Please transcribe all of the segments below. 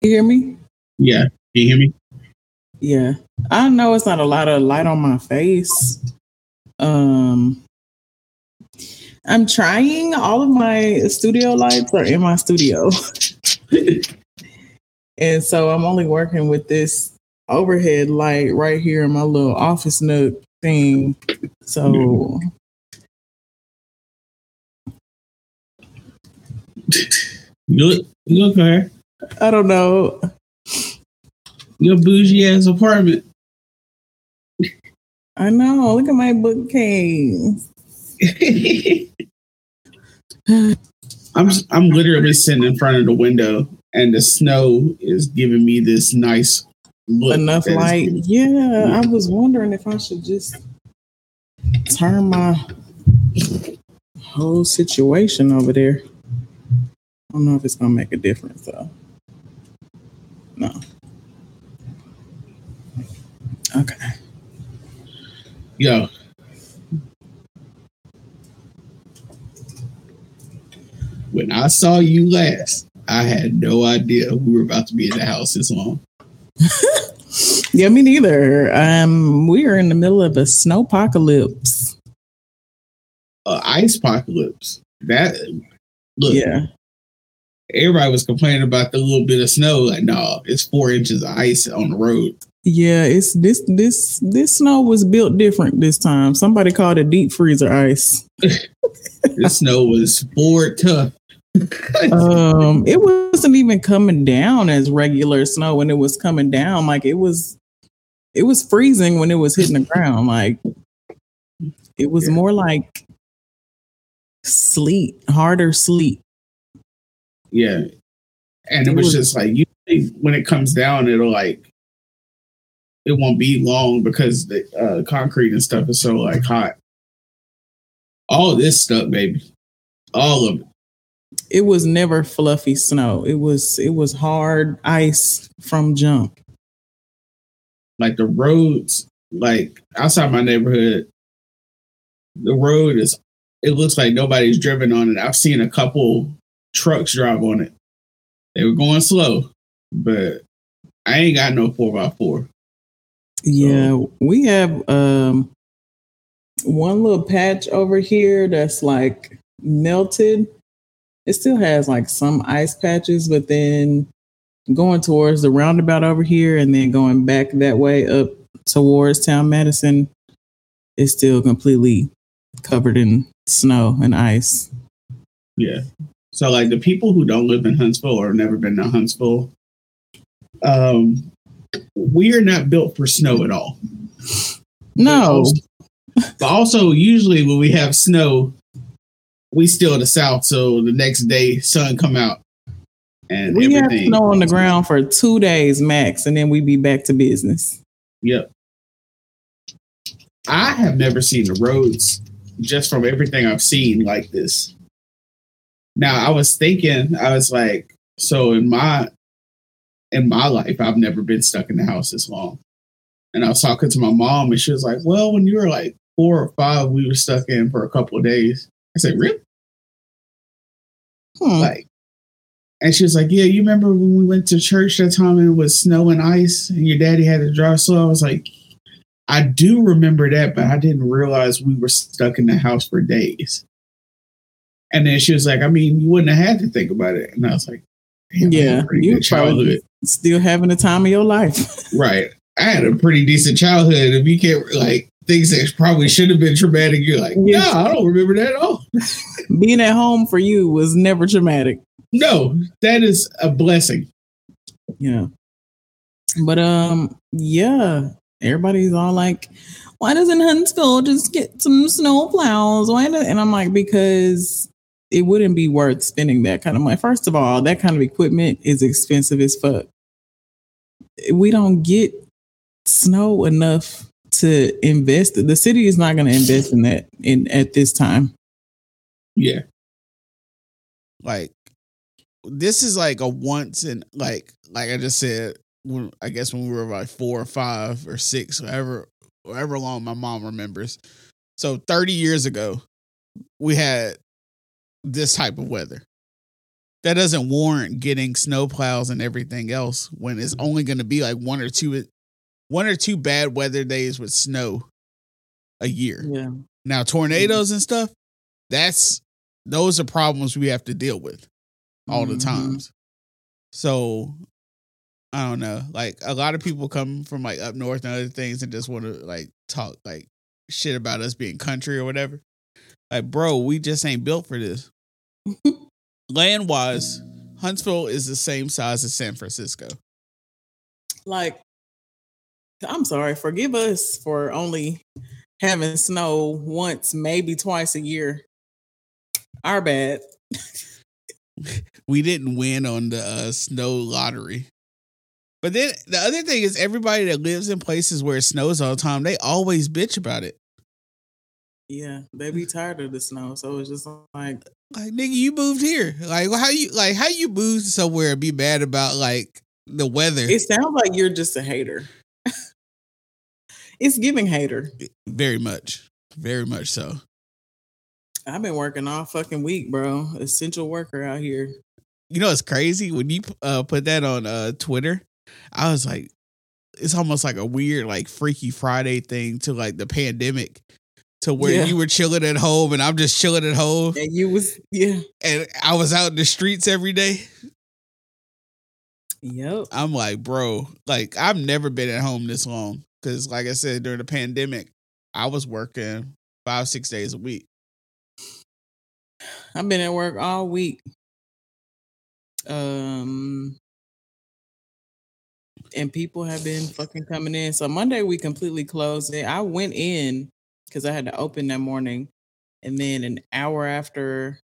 You hear me? Yeah. Can you hear me? Yeah. I know it's not a lot of light on my face. Um I'm trying. All of my studio lights are in my studio. and so I'm only working with this overhead light right here in my little office nook thing. So look, look her. I don't know. Your bougie ass apartment. I know. Look at my bookcase. I'm I'm literally sitting in front of the window, and the snow is giving me this nice look. Enough light. Yeah, I was wondering if I should just turn my whole situation over there. I don't know if it's gonna make a difference though. No. Okay. Yo. When I saw you last, I had no idea we were about to be in the house this long. Yeah, me neither. Um, we are in the middle of a snow apocalypse. Uh, ice apocalypse. That look, Yeah. Everybody was complaining about the little bit of snow. Like, no, it's four inches of ice on the road. Yeah, it's this this this snow was built different this time. Somebody called it deep freezer ice. This snow was four tough. um it wasn't even coming down as regular snow when it was coming down like it was it was freezing when it was hitting the ground like it was Yeah. more like sleet harder sleet Yeah. And it was, just like you when it comes down, it'll like it won't be long because the uh, concrete and stuff is so like hot. All this stuff, baby. All of it. it was never fluffy snow it was it was hard ice from jump Like the roads, like outside my neighborhood, the road is it looks like nobody's driven on it. I've seen a couple trucks drive on it. They were going slow, but I ain't got no four by four. Yeah, we have um one little patch over here that's like melted. It still has like some ice patches, but then going towards the roundabout over here and then going back that way up towards town Madison is still completely covered in snow and ice. Yeah. So like the people who don't live in Huntsville or have never been to Huntsville, um, we are not built for snow at all. No, also, but also usually when we have snow, we still in the south, so the next day sun come out and we have snow on the ground for two days max, and then we be back to business. Yep. I have never seen the roads just from everything I've seen like this. Now I was thinking, I was like, so in my in my life, I've never been stuck in the house this long. And I was talking to my mom, and she was like, "Well, when you were like four or five, we were stuck in for a couple of days." I said, "Really?" Hmm. Like, and she was like, "Yeah, you remember when we went to church that time and it was snow and ice, and your daddy had to drive slow?" I was like, "I do remember that, but I didn't realize we were stuck in the house for days." And then she was like, "I mean, you wouldn't have had to think about it." And I was like, Damn, I had a Yeah, you childhood." Still having the time of your life. Right. I had a pretty decent childhood. If you can't like things that probably should have been traumatic, you're like, Yeah. no, I don't remember that at all. Being at home for you was never traumatic. No, that is a blessing. Yeah. But um, yeah, everybody's all like, "Why doesn't Huntsville just get some snow plows?" Why? Do-? And I'm like, because it wouldn't be worth spending that kind of money. First of all, that kind of equipment is expensive as fuck. We don't get snow enough to invest. The city is not going to invest in that in at this time. Yeah. like this is like a once in like like I just said when I guess when we were like four or five or six, however however long my mom remembers. So thirty years ago, we had this type of weather. that doesn't warrant getting snowplows and everything else when it's only going to be like one or two one or two bad weather days with snow a year. Yeah. Now tornadoes and stuff, that's those are problems we have to deal with all the Mhm. times. So I don't know. Like a lot of people come from like up north and other things and just want to like talk like shit about us being country or whatever. Like, bro, we just ain't built for this. Land wise, Huntsville is the same size as San Francisco. Like, I'm sorry, forgive us for only having snow once, maybe twice a year. Our bad. We didn't win on the uh, snow lottery. But then the other thing is everybody that lives in places where it snows all the time, they always bitch about it. Yeah, they be tired of the snow, so it's just like Like nigga, you moved here. Like how you like how you moved somewhere and be mad about like the weather? it sounds like you're just a hater. it's giving hater. Very much, very much so. I've been working all fucking week, bro. Essential worker out here. You know it's crazy when you uh, put that on uh, Twitter. I was like, it's almost like a weird like Freaky Friday thing to like the pandemic, to where Yeah. you were chilling at home and I'm just chilling at home, And you was yeah. and I was out in the streets every day. Yep. I'm like, bro, like I've never been at home this long because, like I said, during the pandemic, I was working five six days a week. I've been at work all week. Um and people have been fucking coming in. So Monday we completely closed it. I went in because I had to open that morning. And then an hour after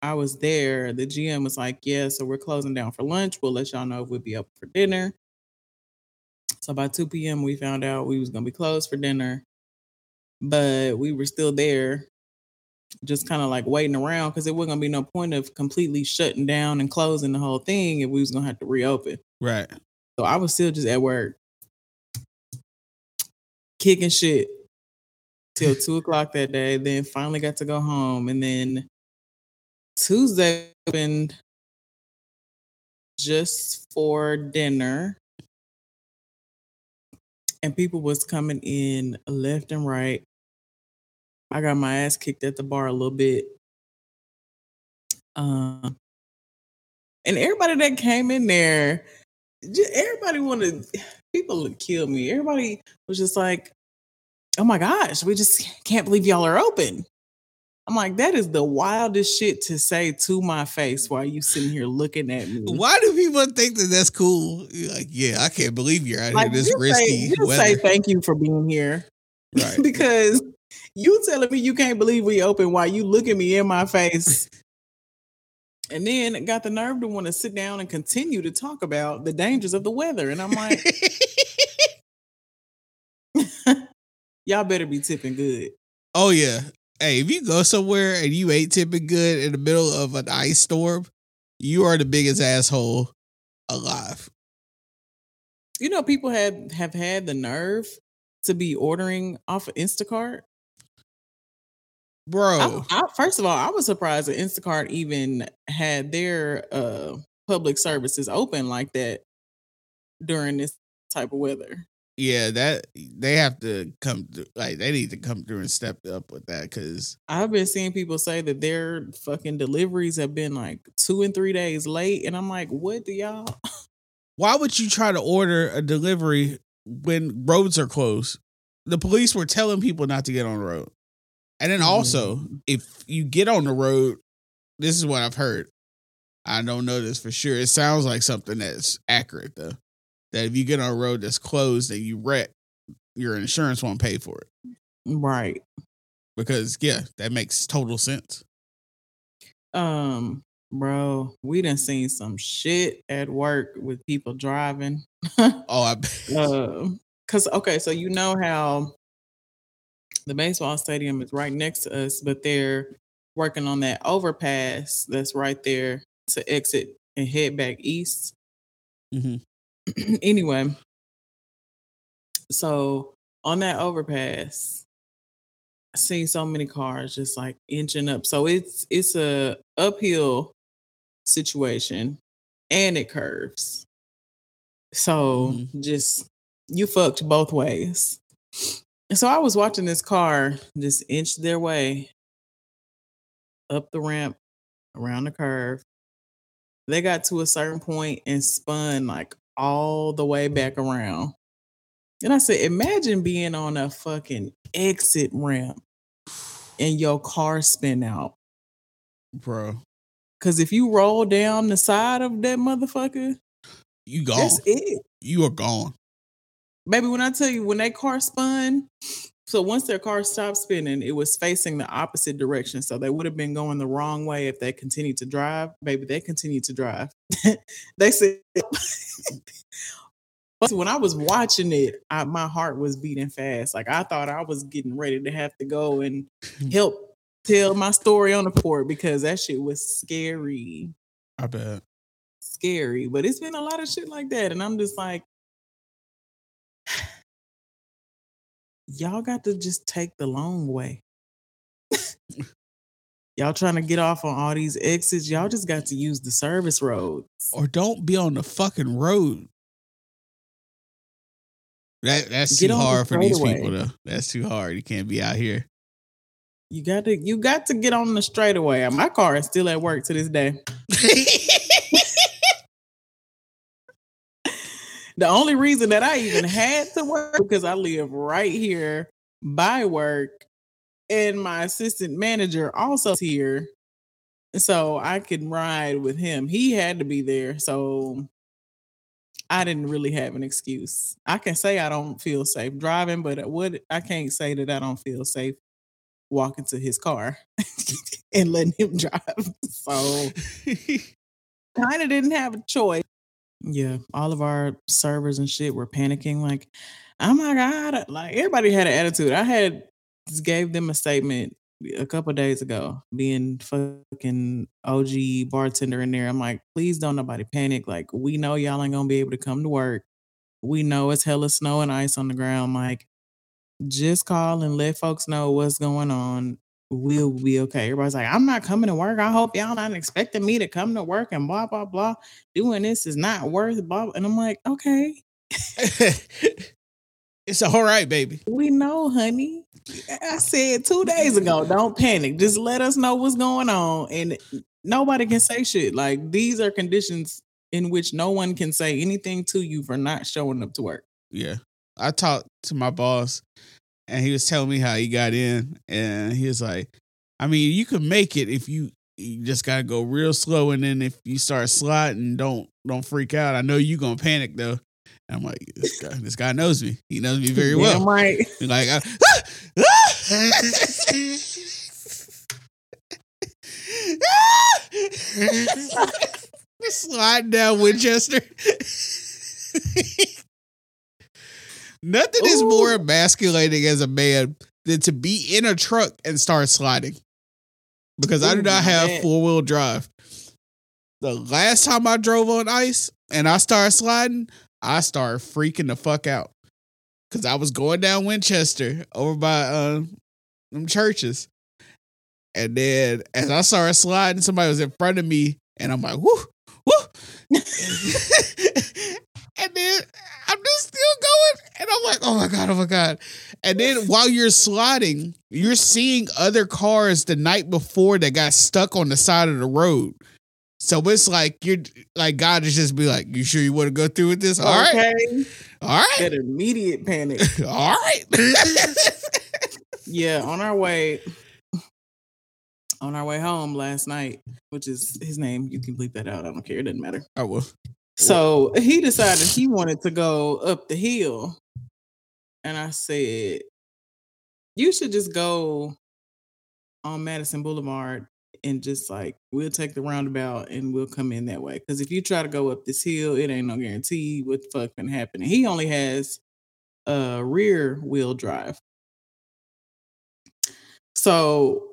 I was there, the GM was like, Yeah, so we're closing down for lunch. We'll let y'all know if we'll be up for dinner. So by 2 p.m. we found out we was gonna be closed for dinner. But we were still there just kind of like waiting around because it wasn't gonna be no point of completely shutting down and closing the whole thing if we was gonna have to reopen. Right. So I was still just at work, kicking shit till two o'clock that day. Then finally got to go home, and then Tuesday opened just for dinner, and people was coming in left and right. I got my ass kicked at the bar a little bit. Um, and everybody that came in there, just, everybody wanted people would kill me. Everybody was just like, "Oh my gosh, we just can't believe y'all are open." I'm like, that is the wildest shit to say to my face while you sitting here looking at me. Why do people think that that's cool? You're like, yeah, I can't believe you're out Like, here this risky say, weather. say thank you for being here. right. because you telling me you can't believe we open while you look at me in my face. And then got the nerve to want to sit down and continue to talk about the dangers of the weather. And I'm like, y'all better be tipping good. oh yeah. Hey, if you go somewhere and you ain't tipping good in the middle of an ice storm, you are the biggest asshole alive. You know, people have have had the nerve to be ordering off of Instacart. Bro. I, I, first of all, I was surprised that Instacart even had their uh, public services open like that during this type of weather. Yeah, that they have to come through like they need to come through and step up with that because I've been seeing people say that their fucking deliveries have been like two and three days late, and I'm like, what do y'all? why would you try to order a delivery when roads are closed? The police were telling people not to get on the road. And then also, Mhm. if you get on the road, this is what I've heard. I don't know this for sure. It sounds like something that's accurate though. That if you get on a road that's closed and you wreck, your insurance won't pay for it. Right. Because yeah, that makes total sense. Um, bro, we done seen some shit at work with people driving. Oh, I Uh, cause okay, so you know how the baseball stadium is right next to us, but they're working on that overpass that's right there to exit and head back east. Mhm. anyway, so on that overpass, I seen so many cars just like inching up. So it's it's a uphill situation and it curves. So mm-hmm. just you fucked both ways. And so I was watching this car just inch their way up the ramp around the curve. They got to a certain point and spun like all the way back around. And I said, imagine being on a fucking exit ramp and your car spin out. bro. Cause if you roll down the side of that motherfucker, You gone. that's it. You are gone. Baby, when I tell you when that car spun, so once their car stopped spinning, it was facing the opposite direction. So they would have been going the wrong way if they continued to drive. Baby, they continued to drive. they said But when I was watching it, I, my heart was beating fast. Like I thought I was getting ready to have to go and help tell my story on the port because that shit was scary. I bet. Scary. But it's been a lot of shit like that. And I'm just like, y'all got to just take the long way. y'all trying to get off on all these exits. Y'all just got to use the service roads. Or don't be on the fucking road. That that's Get too on the hard for these straightaway. people though. That's too hard. You can't be out here. You got to you got to get on the straightaway. My car is still at work to this day. The only reason that I even had to work because I live right here by work, and my assistant manager also is here, so I can ride with him. He had to be there, so I didn't really have an excuse. I can say I don't feel safe driving, but what I can't say that I don't feel safe walking to his car and letting him drive. So kind of didn't have a choice. Yeah, all of our servers and shit were panicking. Like, oh my god! Like everybody had an attitude. I had just gave them a statement a couple days ago, being fucking OG bartender in there. I'm like, please don't nobody panic. Like, we know y'all ain't gonna be able to come to work. We know it's hella snow and ice on the ground. Like, just call and let folks know what's going on. We'll be okay. Everybody's like, I'm not coming to work. I hope y'all not expecting me to come to work and blah blah blah. Doing this is not worth blah. And I'm like, okay, it's all right, baby. we know, honey. I said two days ago, don't panic. Just let us know what's going on. And nobody can say shit. Like these are conditions in which no one can say anything to you for not showing up to work. Yeah. I talked to my boss and he was telling me how he got in and he was like, I mean, you can make it if you you just gotta go real slow and then if you start sliding, don't don't freak out. I know you gonna panic though. And I'm like, this guy, this guy knows me. He knows me very well. Damn right. Like, I, slide down Winchester. Nothing is more emasculating as a man than to be in a truck and start sliding. Because I do not have four wheel drive. The last time I drove on ice and I started sliding, I started freaking the fuck out. Cause I was going down Winchester over by uh, them churches. And then as I started sliding, somebody was in front of me, and I'm like, whoo, whoo. and then I'm just still going. And I'm like, oh my God, oh my God. And then while you're sliding, you're seeing other cars the night before that got stuck on the side of the road. So it's like you're like God is just be like, you sure you want to go through with this? All right, Okay. all right, That immediate panic. all right. Yeah, on our way on our way home last night, which is his name. You can bleep that out. I don't care. It doesn't matter. Oh, I will. So he decided he wanted to go up the hill. And I said, You should just go on Madison Boulevard and just like we'll take the roundabout and we'll come in that way. Because if you try to go up this hill, it ain't no guarantee what the fuck can happen. He only has a rear wheel drive. So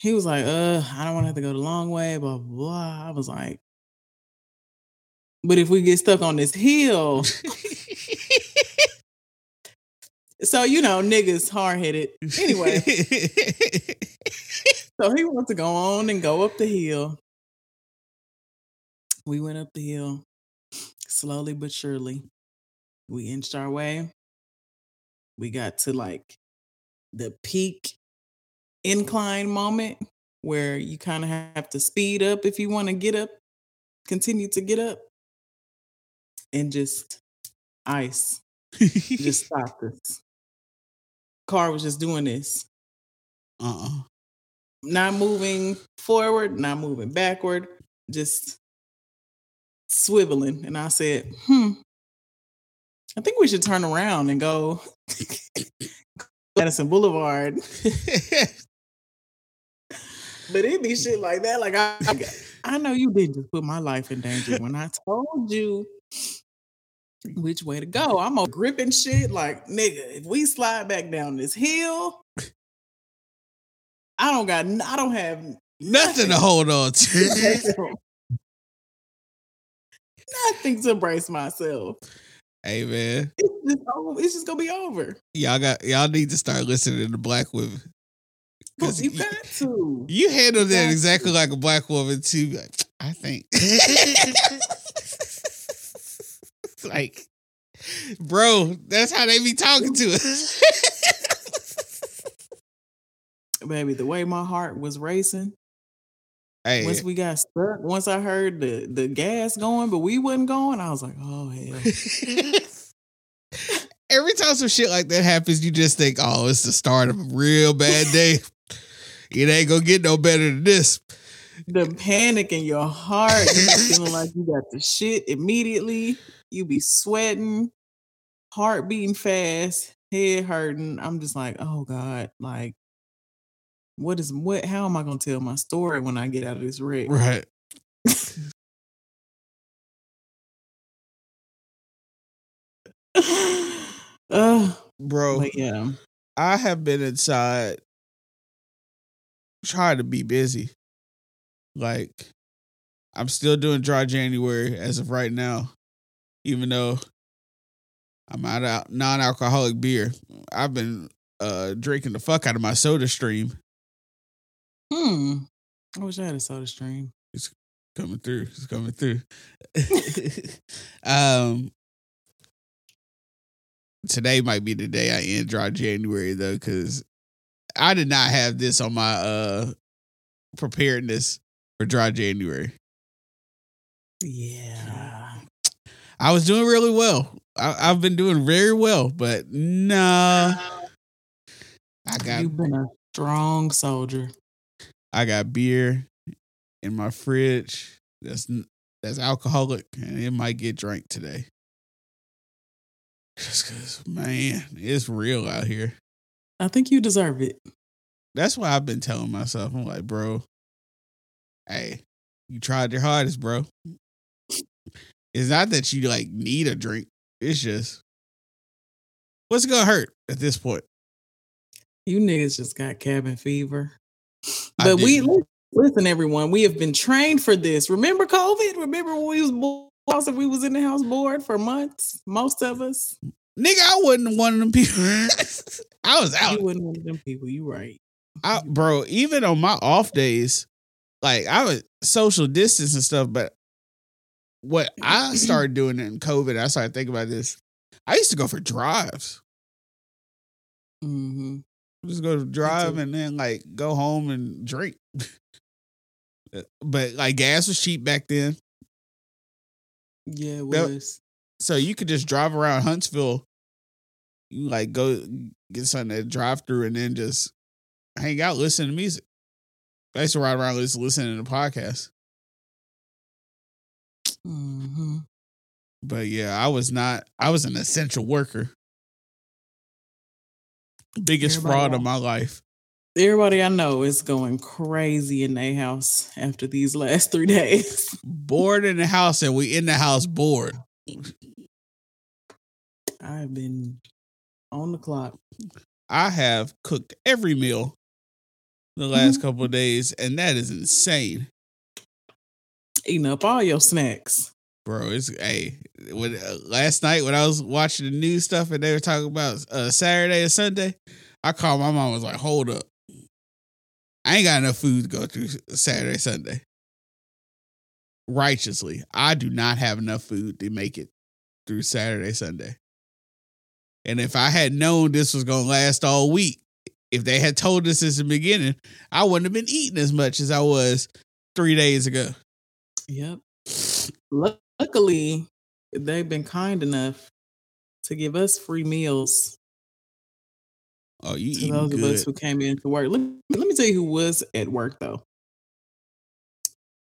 he was like, uh, I don't want to have to go the long way, blah, blah, blah. I was like, but if we get stuck on this hill, so you know, niggas hard headed. Anyway, so he wants to go on and go up the hill. we went up the hill slowly but surely. We inched our way. We got to like the peak incline moment where you kind of have to speed up if you want to get up, continue to get up, and just ice just stopped us. Car was just doing this, uh-uh. not moving forward, not moving backward, just swiveling. And I said, hmm, I think we should turn around and go Madison Boulevard. But it be shit like that. Like I, I know you didn't just put my life in danger when I told you which way to go. I'm a gripping shit. Like nigga, if we slide back down this hill, I don't got. I don't have Nothing to hold on to. nothing to brace myself. hey man, It's just, over, it's just gonna be over. y'all got y'all need to start listening to Black Women. Cause 'Cause you y- got to. You handle that Exactly. exactly like a black woman too. Like, I think. like, bro, that's how they be talking to us. Baby, the way my heart was racing hey, once we got stuck, once I heard the the gas going, but we wasn't going, I was like, oh hell. every time some shit like that happens, you just think, oh, it's the start of a real bad day. it ain't gonna get no better than this. the panic in your heart, feeling like you got the shit immediately. You be sweating, heart beating fast, head hurting. I'm just like, oh God, like what is what how am I gonna tell my story when I get out of this wreck? Right. uh, Bro, yeah. I have been inside trying to be busy. Like, I'm still doing dry January as of right now, even though I'm out of non alcoholic beer. I've been uh drinking the fuck out of my soda stream Hmm. I wish I had a soda stream. It's coming through. It's coming through. um today might be the day I end dry January though, because I did not have this on my uh preparedness for dry January. Yeah. I was doing really well. I, I've been doing very well, but no, I got You've been a strong soldier. I got beer in my fridge. That's that's alcoholic, and it might get drank today. Just cause, man, it's real out here. I think you deserve it. That's why I've been telling myself, I'm like, bro, hey, you tried your hardest, bro. It's not that you like need a drink. It's just what's gonna hurt at this point? You niggas just got cabin fever. I But we didn't. listen, everyone. We have been trained for this. Remember COVID? Remember when we was bored? and we was in the house bored for months. Most of us. Nigga, I wasn't one of them people. I was out. You wasn't one of them people. You right. I, bro, even on my off days, like I was social distance and stuff, but what I started doing in COVID, I started thinking about this. I used to go for drives. hmm Just go to drive and then like go home and drink. but like gas was cheap back then. Yeah, it was. So you could just drive around Huntsville. You like go get something to drive through and then just hang out, listen to music. I used to ride around just listening to podcasts. Hmm But yeah, I was not. I was an essential worker. Biggest Everybody fraud of my life. Everybody I know is going crazy in their house after these last three days. Bored in the house, and we in the house bored. I've been on the clock. I have cooked every meal the last couple of days, and that is insane, Eating up all your snacks. bro. It's hey. When uh, last night when I was watching the news stuff and they were talking about uh, Saturday and Sunday, I called my mom. Was like, hold up, I ain't got enough food to go through Saturday Sunday. righteously, I do not have enough food to make it through Saturday, Sunday. And if I had known this was to last all week, if they had told us since the beginning, I wouldn't have been eating as much as I was three days ago. Yep. Luckily, they've been kind enough to give us free meals. Oh, you to those good. of us who came in to work. Let, let me tell you who was at work though.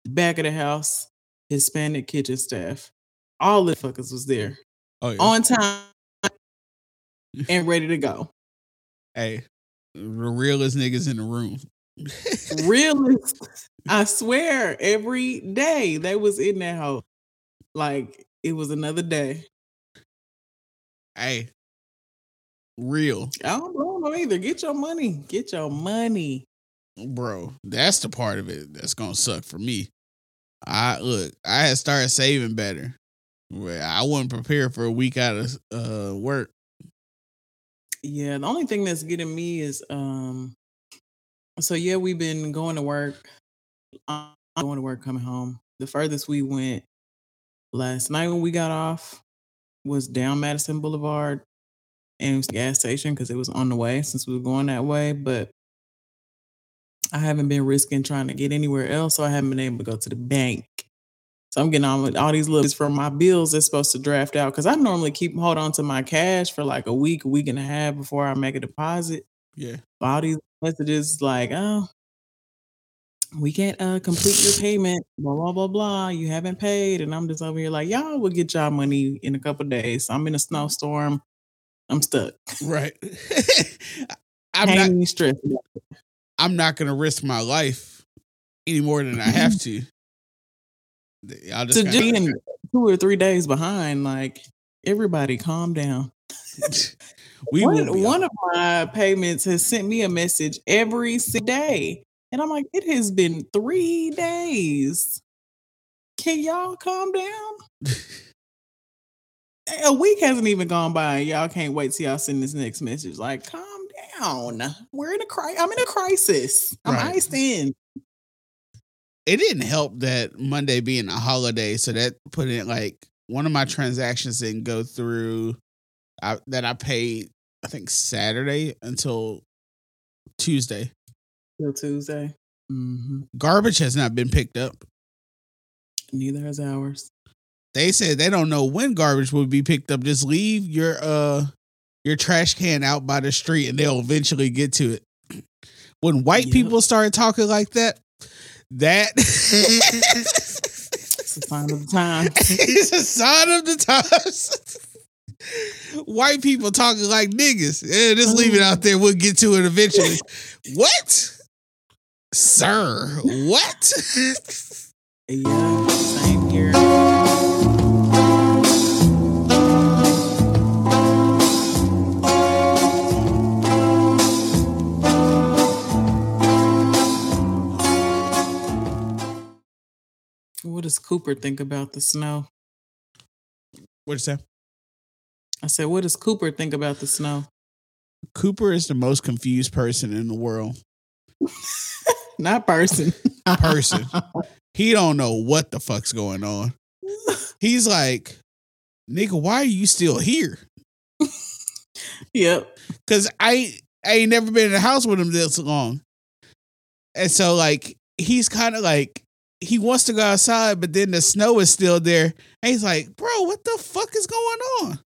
Back of the house, Hispanic kitchen staff. All the fuckers was there oh, yeah. on time and ready to go. hey, the realest niggas in the room. Realist. I swear, every day they was in that hole. Like it was another day. hey, real, I don't blame them either. Get your money. Get your money. bro. That's the part of it that's gonna suck for me. I look, I had started saving better. I wasn't prepared for a week out of uh, work. Yeah, the only thing that's getting me is um so yeah, we've been going to work. I'm going to work, coming home. The furthest we went last night when we got off was down Madison Boulevard and it was a gas station because it was on the way since we were going that way. But I haven't been risking trying to get anywhere else, so I haven't been able to go to the bank. So I'm getting on with all these little from my bills that's supposed to draft out because I normally keep hold on to my cash for like a week, a week and a half before I make a deposit. Yeah, All these messages like, oh, we can't uh, complete your payment, blah blah blah blah. You haven't paid, and I'm just over here like, y'all will get y'all money in a couple days. I'm in a snowstorm. I'm stuck. right. I'm not. I'm not gonna risk my life any more than I have to. I'll just To being two or three days behind, like everybody, calm down. we one, one of my payments has sent me a message every day. And I'm like, it has been three days. Can y'all calm down? a week hasn't even gone by. and Y'all can't wait till y'all send this next message. Like, calm down. We're in a crisis. I'm in a crisis. I'm Right. iced in. it didn't help that Monday being a holiday, so that put it like one of my transactions didn't go through. I, that I paid, I think Saturday until Tuesday. Till Tuesday. hmm Garbage has not been picked up. Neither has ours. They said they don't know when garbage will be picked up. Just leave your uh your trash can out by the street, and they'll eventually get to it. When white Yep. people started talking like that, that It's a sign of the time. it's a sign of the times. White people talking like niggas. Yeah, just leave it out there. We'll get to it eventually. what? Sir, what? Yeah, same here. What does Cooper think about the snow? What'd you say? I said, what does Cooper think about the snow? Cooper is the most confused person in the world. Not person. Person. He don't know what the fuck's going on. He's like, nigga, why are you still here? yep. Cause I I ain't never been in the house with him this long. And so like he's kind of like he wants to go outside, but then the snow is still there. And he's like, bro, what the fuck is going on?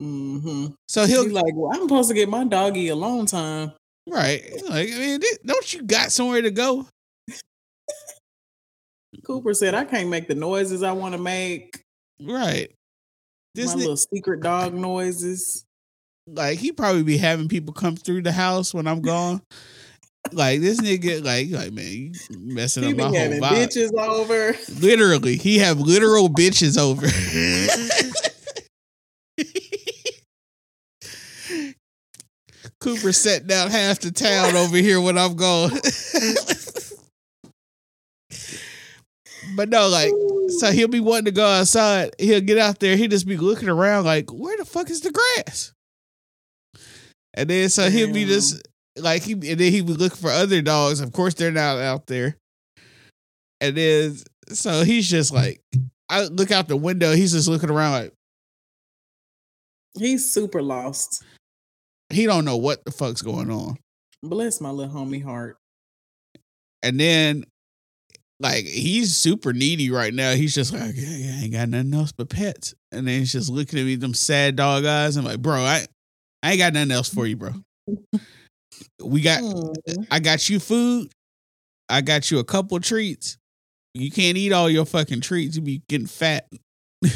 hmm So He'll be like, well, I'm supposed to get my doggy alone time. Right. Like, I mean, don't you got somewhere to go? Cooper said, I can't make the noises I want to make. Right. This my little secret dog noises. like he probably be having people come through the house when I'm gone. like this nigga, like, like man, you messing He up my whole having vibe. bitches over. Literally, he have literal bitches over. Cooper set down half the town over here when I'm gone. but no, like, so he'll be wanting to go outside. He'll get out there. He'll just be looking around like, where the fuck is the grass? And then so he'll be just like he and then he would look for other dogs. Of course, they're not out there. And then So he's just like, I look out the window. He's just looking around like He's super lost. He don't know what the fuck's going on. Bless my little homie heart. And then, like, he's super needy right now. He's just like, yeah, I ain't got nothing else but pets. And then he's just looking at me, them sad dog eyes. I'm like, bro, I, I ain't got nothing else for you, bro. We got. I got you food. I got you a couple treats. You can't eat all your fucking treats. You be getting fat.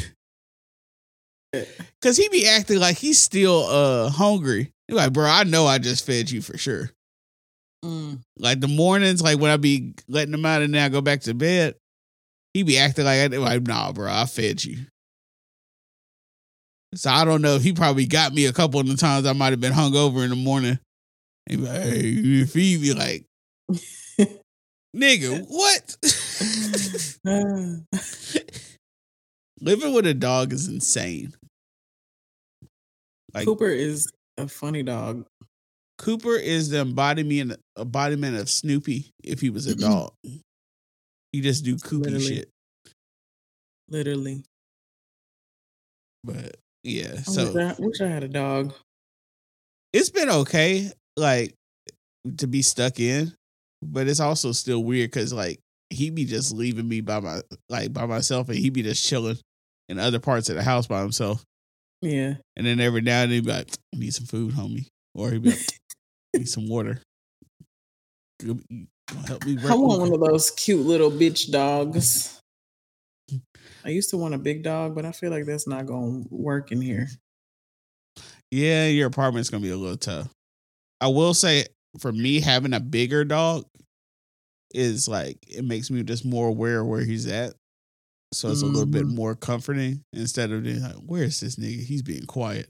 Cause he be acting like he's still uh hungry. He like, bro, I know I just fed you for sure. Mm. Like the mornings, like when I be letting him out and then I go back to bed, he be acting like, I- like nah, bro, I fed you. So I don't know if he probably got me a couple of the times I might have been hungover in the morning. He be like, hey, you feed me like, nigga, what? Living with a dog is insane. Like Cooper is funny dog. Cooper is the embodiment embodiment of Snoopy if he was a dog. He just do Coopy Literally. shit. Literally. But yeah, I so wish, I, wish I had a dog. it's been okay, like to be stuck in, but it's also still weird because like he be just leaving me by my like by myself, and he be just chilling in other parts of the house by himself. Yeah. And then every now and then he be like, "I need some food, homie," or he'd be like, "Need some water." Help me. I want one of those cute little bitch dogs. Hmm. I used to want a big dog, but I feel like that's not going to work in here. Yeah, your apartment's gonna be a little tough. I will say, for me, having a bigger dog is like it makes me just more aware of where he's at. So it's a little bit Mhm. more comforting instead of being like, "Where's this nigga? He's being quiet."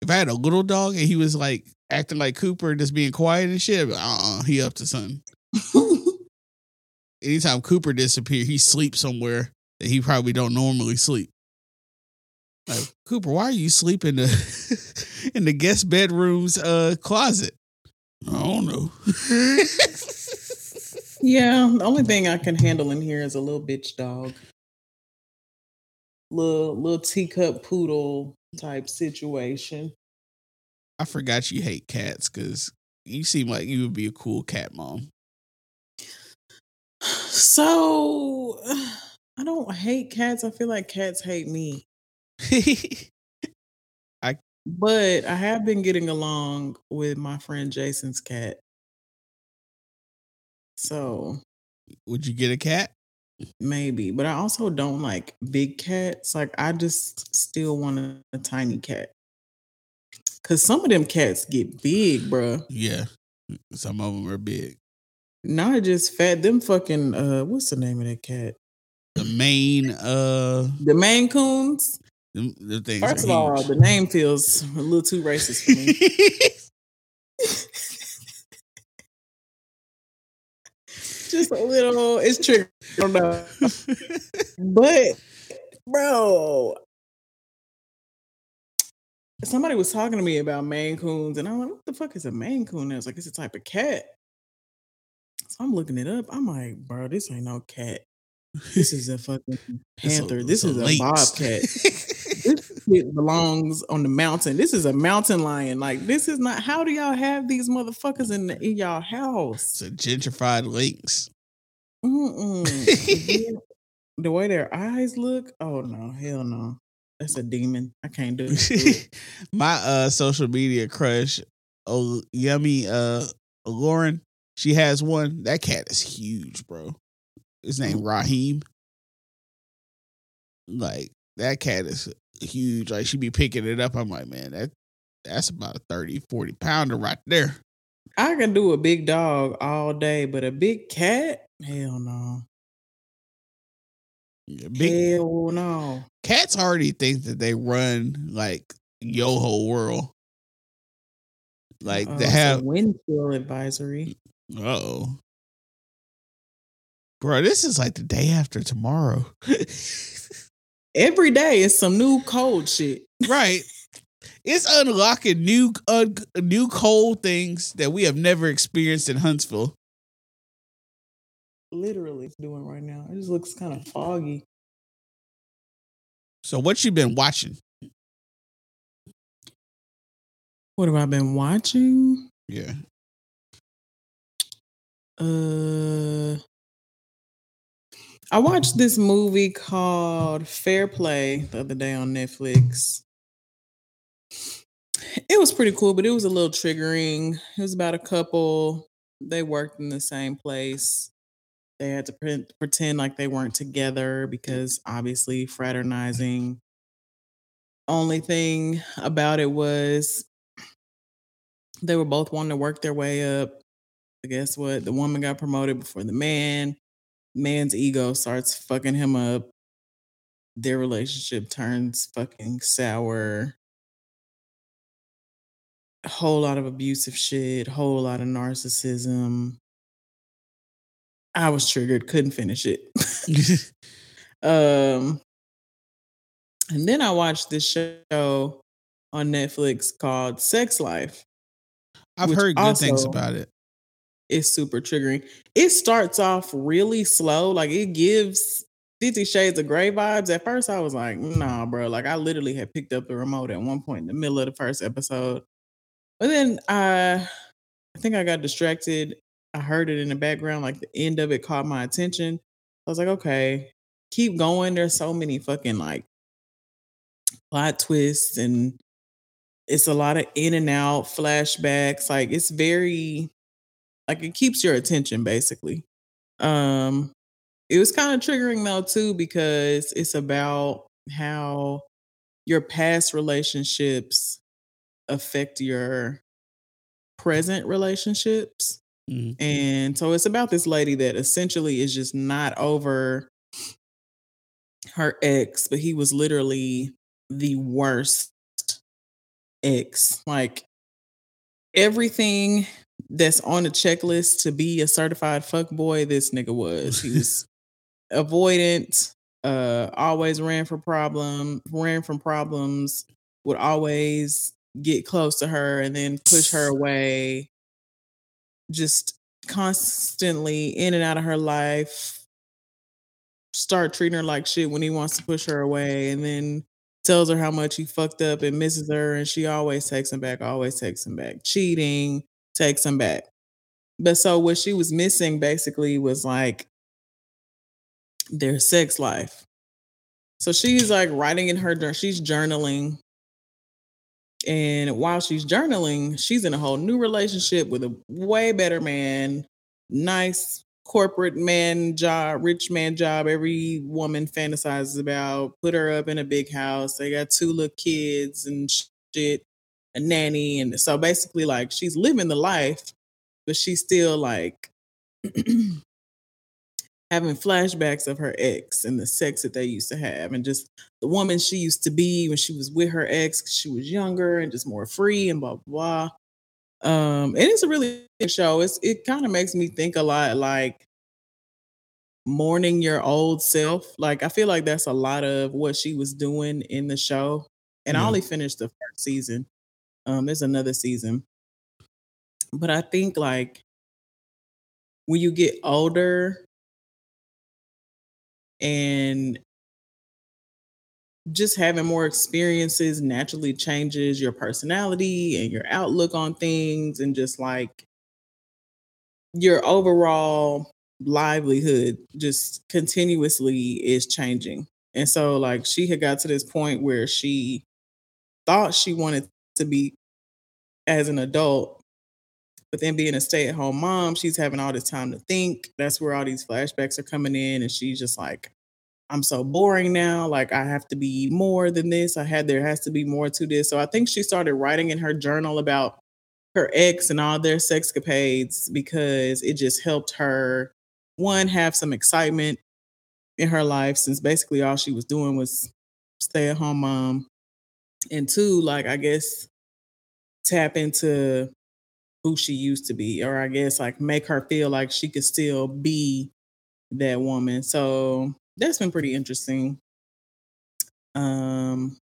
If I had a little dog and he was like acting like Cooper, just being quiet and shit, uh, uh he up to something. Anytime Cooper disappear, he sleeps somewhere that he probably don't normally sleep. Like Cooper, why are you sleeping in the in the guest bedroom's uh closet? I don't know. yeah, the only thing I can handle in here is a little bitch dog. Little little teacup poodle type situation. I forgot you hate cats because you seem like you would be a cool cat mom. So I don't hate cats. I feel like cats hate me. I But I have been getting along with my friend Jason's cat. So would you get a cat? Maybe. But I also don't like big cats. Like I just still want a, a tiny cat. Cause some of them cats get big, bruh. Yeah, some of them are big. Not just fat. Them fucking uh what's the name of that cat? The Maine uh, The Maine Coons. the, the things. First of are all, the name feels a little too racist for me. just a little. It's tricky. I don't know. But, bro, somebody was talking to me about Maine Coons, and I'm like, what the fuck is a Maine Coon? And I was like, it's a type of cat. So I'm looking it up. I'm like, bro, this ain't no cat. This is a fucking a- panther. it's this is a lynx. bobcat. shit belongs on the mountain. This is a mountain lion. Like, this is not. How do y'all have these motherfuckers in, the, in y'all house? it's a gentrified lynx. Mm-mm. the way their eyes look, oh no, hell no. That's a demon. I can't do it. My uh social media crush, oh yummy uh Lauren, she has one. That cat is huge, bro. His name Raheem. Like that cat is huge. Like she be picking it up. I'm like, man, that that's about a 30, 40 pounder right there. I can do a big dog all day, but a big cat, hell no. Yeah, Big hell no. cats already think that they run like yo whole world. Like Uh, they have wind chill advisory. Oh. Bro, this is like the day after tomorrow. Every day is some new cold shit. right. It's unlocking new uh, new cold things that we have never experienced in Huntsville. literally it's doing right now. It just looks kind of foggy. So what you been watching? What have I been watching? Yeah. Uh I watched this movie called Fair Play the other day on Netflix. It was pretty cool, but it was a little triggering. It was about a couple. They worked in the same place. They had to pre- pretend like they weren't together because obviously fraternizing. Only thing about it was they were both wanting to work their way up. But guess what? The woman got promoted before the man. Man's ego starts fucking him up. Their relationship turns fucking sour. A whole lot of abusive shit, whole lot of narcissism. I was triggered, couldn't finish it. um and then I watched this show on Netflix called Sex Life. I've heard good things about it. It's super triggering. It starts off really slow, like it gives Fifty Shades of Grey vibes. At first, I was like, "Nah, bro." Like I literally had picked up the remote at one point in the middle of the first episode, but then I, I think I got distracted. I heard it in the background, like the end of it caught my attention. I was like, "Okay, keep going." There's so many fucking like plot twists and it's a lot of in and out flashbacks like it's very like it keeps your attention basically um it was kind of triggering though too because it's about how your past relationships affect your present relationships Mhm. and so it's about this lady that essentially is just not over her ex, but he was literally the worst ex. Like everything that's on the checklist to be a certified fuck boy, this nigga was. He was avoidant, uh, always ran for problem, ran from problems, would always get close to her and then push her away. Just constantly in and out of her life. Start treating her like shit when he wants to push her away, and then tells her how much he fucked up and misses her, and she always takes him back, always takes him back. Cheating takes him back. But so what she was missing basically was like their sex life. So she's like writing in her she's journaling. And while she's journaling, she's in a whole new relationship with a way better man, nice corporate man job, rich man job. Every woman fantasizes about. Put her up in a big house. They got two little kids and shit, a nanny, and so basically, like she's living the life, but she's still like having flashbacks of her ex and the sex that they used to have, and just the woman she used to be when she was with her ex. she was younger and just more free and blah blah. blah. Um, and it's a really good show. It's it kind of makes me think a lot like mourning your old self. Like I feel like that's a lot of what she was doing in the show. And I only finished the first season. Um, there's another season. But I think like when you get older and just having more experiences naturally changes your personality and your outlook on things and just like your overall livelihood just continuously is changing. And so like she had got to this point where she thought she wanted to be as an adult but then being a stay-at-home mom, she's having all this time to think. That's where all these flashbacks are coming in and she's just like I'm so boring now. Like I have to be more than this. I had there has to be more to this. So I think she started writing in her journal about her ex and all their sexcapades because it just helped her one have some excitement in her life since basically all she was doing was stay at home mom. And two, like I guess tap into who she used to be or I guess like make her feel like she could still be that woman. So that's been pretty interesting. Um,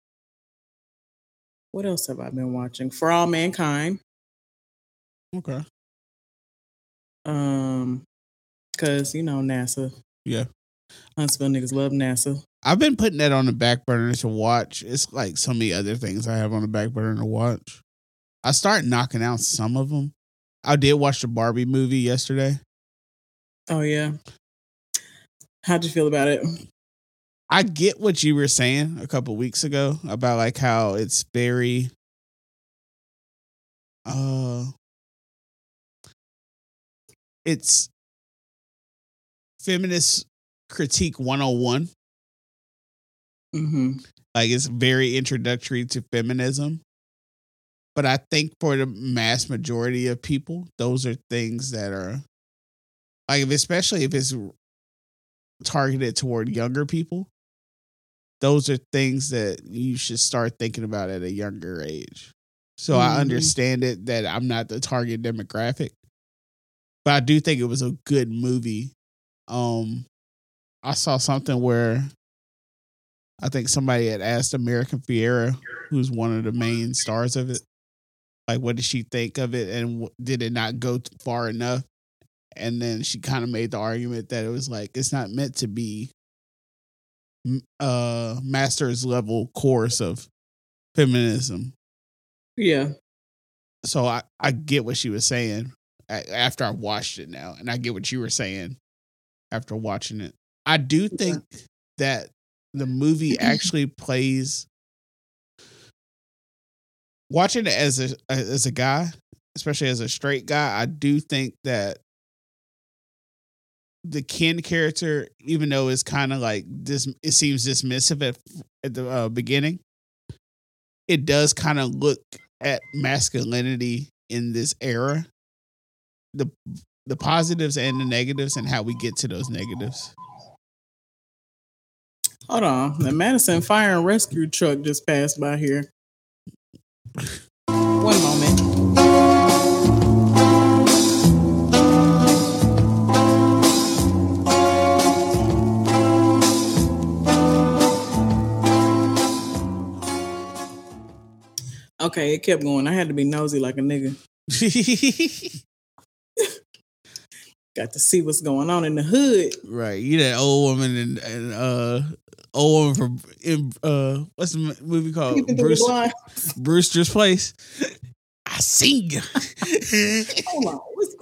what else have I been watching? For All Mankind. Okay. Um, Cause you know NASA. Yeah. Huntsville niggas love NASA. I've been putting that on the back burner to watch. It's like so many other things I have on the back burner to watch. I start knocking out some of them. I did watch the Barbie movie yesterday. Oh yeah. How'd you feel about it? I get what you were saying a couple weeks ago about like how it's very uh it's feminist critique 101 Mm-hmm. like it's very introductory to feminism but i think for the mass majority of people those are things that are like if- especially if it's targeted toward younger people those are things that you should start thinking about at a younger age so i Mhm. understand it that i'm not the target demographic but i do think it was a good movie um i saw something where I think somebody had asked America Ferrera, who's one of the main stars of it, like, what did she think of it and w- did it not go far enough? And then she kind of made the argument that it was like, it's not meant to be uh master's level course of feminism. Yeah. So I, I get what she was saying after I watched it now. And I get what you were saying after watching it. I do think that the movie actually plays watching it as a as a guy, especially as a straight guy, I do think that the Ken character, even though it's kind of like this, it seems dismissive at at the uh, beginning. It does kind of look at masculinity in this era, the the positives and the negatives, and how we get to those negatives. Hold on. The Madison Fire and Rescue truck just passed by here. One moment. Okay, it kept going. I had to be nosy like a nigga. Got to see what's going on in the hood. Right, you that old woman and, and uh old woman from in, uh what's the movie called Peeping through the Bruce. Brewster's Place. I sing. Hold on. What's,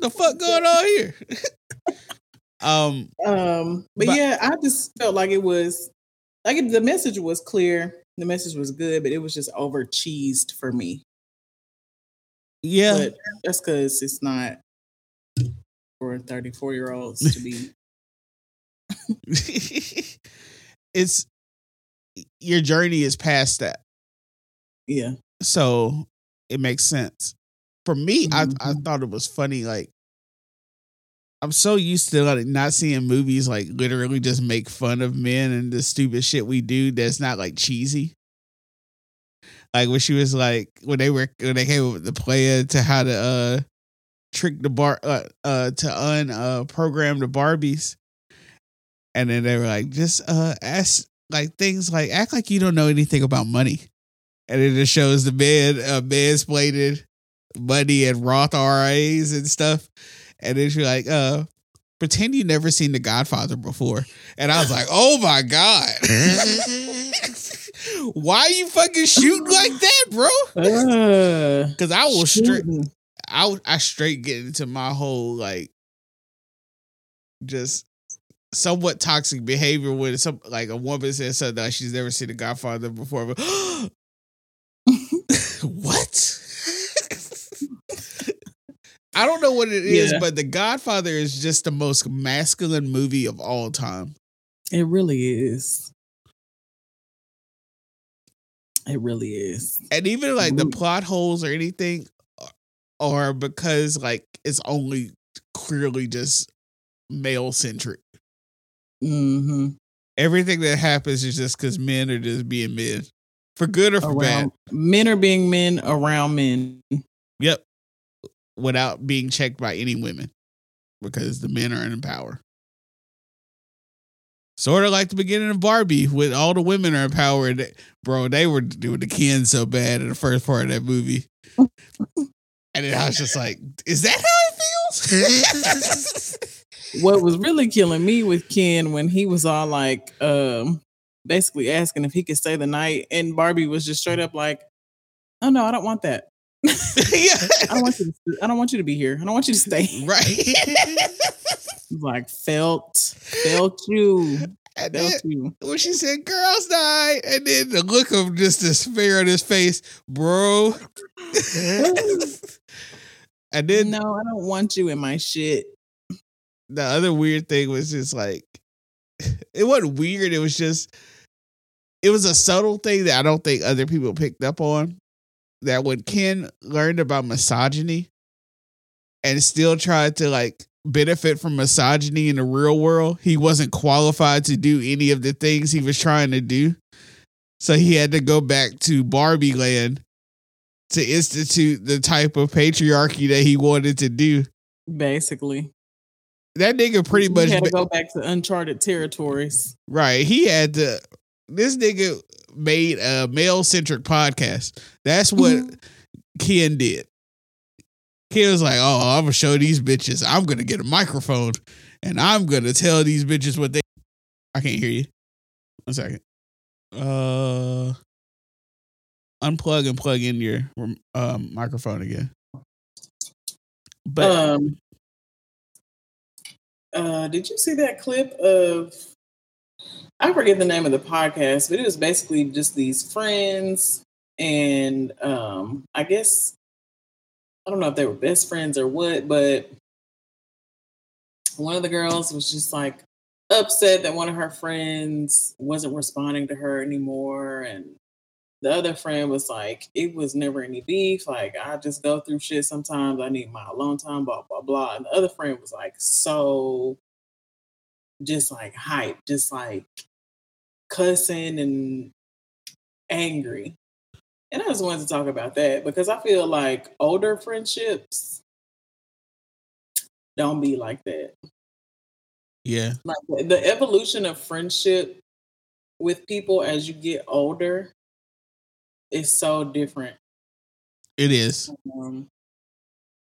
the fuck going on here? um, Um, but, But- yeah, I just felt like it was like the message was clear, the message was good, but it was just over cheesed for me. yeah, But that's because it's not for 34 year olds to be. it's your journey is past that, Yeah. so it makes sense. For me, I I Mhm. thought it was funny. Like, I'm so used to like not seeing movies like literally just make fun of men and the stupid shit we do. That's not like cheesy. Like when she was like when they were when they came up with the plan to how to uh trick the bar uh, uh to un uh program the Barbies. And then they were like, just uh ask like things like act like you don't know anything about money. And it just shows the man uh mansplaining money and Roth IRAs and stuff. And then she's like, uh, pretend you never seen The Godfather before. And I was like, oh my God. Why you fucking shooting like that, bro? Uh, Because I will straight shooting. I I straight get into my whole like just somewhat toxic behavior when some like a woman says something like she's never seen The Godfather before. But, what? I don't know what it is, Yeah. but The Godfather is just the most masculine movie of all time. It really is. It really is. And even like the plot holes or anything are because like it's only clearly just male centric. hmm everything that happens is just because men are just being men, for good or for Around men are being men around men. Yep, without being checked by any women, because the men are in power. Sort of like the beginning of Barbie, with all the women are in power. Bro, they were doing the Ken so bad in the first part of that movie, and then I was just like, "Is that how it feels?" what was really killing me with Ken when he was all like, um, basically asking if he could stay the night, and Barbie was just straight up like, "Oh no, I don't want that. yeah. I don't want you. To, I don't want you to be here. I don't want you to stay." Right. like felt, felt you, and felt then you. when she said girls night, and then the look of just despair on his face, bro. And then No, I don't want you in my shit. the other weird thing was just like it wasn't weird, it was just it was a subtle thing that I don't think other people picked up on. That when Ken learned about misogyny and still tried to like benefit from misogyny in the real world, he wasn't qualified to do any of the things he was trying to do. So he had to go back to Barbie land to institute the type of patriarchy that he wanted to do. Basically, That nigga pretty You much had to go back to uncharted territories. Right. He had to. This nigga made a male centric podcast. That's what Mm-hmm. Ken did. Ken was like, "Oh, I'm gonna show these bitches. I'm gonna get a microphone, and I'm gonna tell these bitches what they." I can't hear you. One second. Uh, unplug and plug in your um, microphone again. But um, uh, did you see that clip of? I forget the name of the podcast, but it was basically just these friends, and um, I guess I don't know if they were best friends or what, but one of the girls was just like upset that one of her friends wasn't responding to her anymore, and the other friend was like, it was never any beef. Like, I just go through shit sometimes. I need my alone time, blah, blah, blah. And the other friend was like, so just like hype, just like cussing and angry. And I just wanted to talk about that because I feel like older friendships don't be like that. yeah, Like the- the evolution of friendship with people as you get older is so different. it is. Um,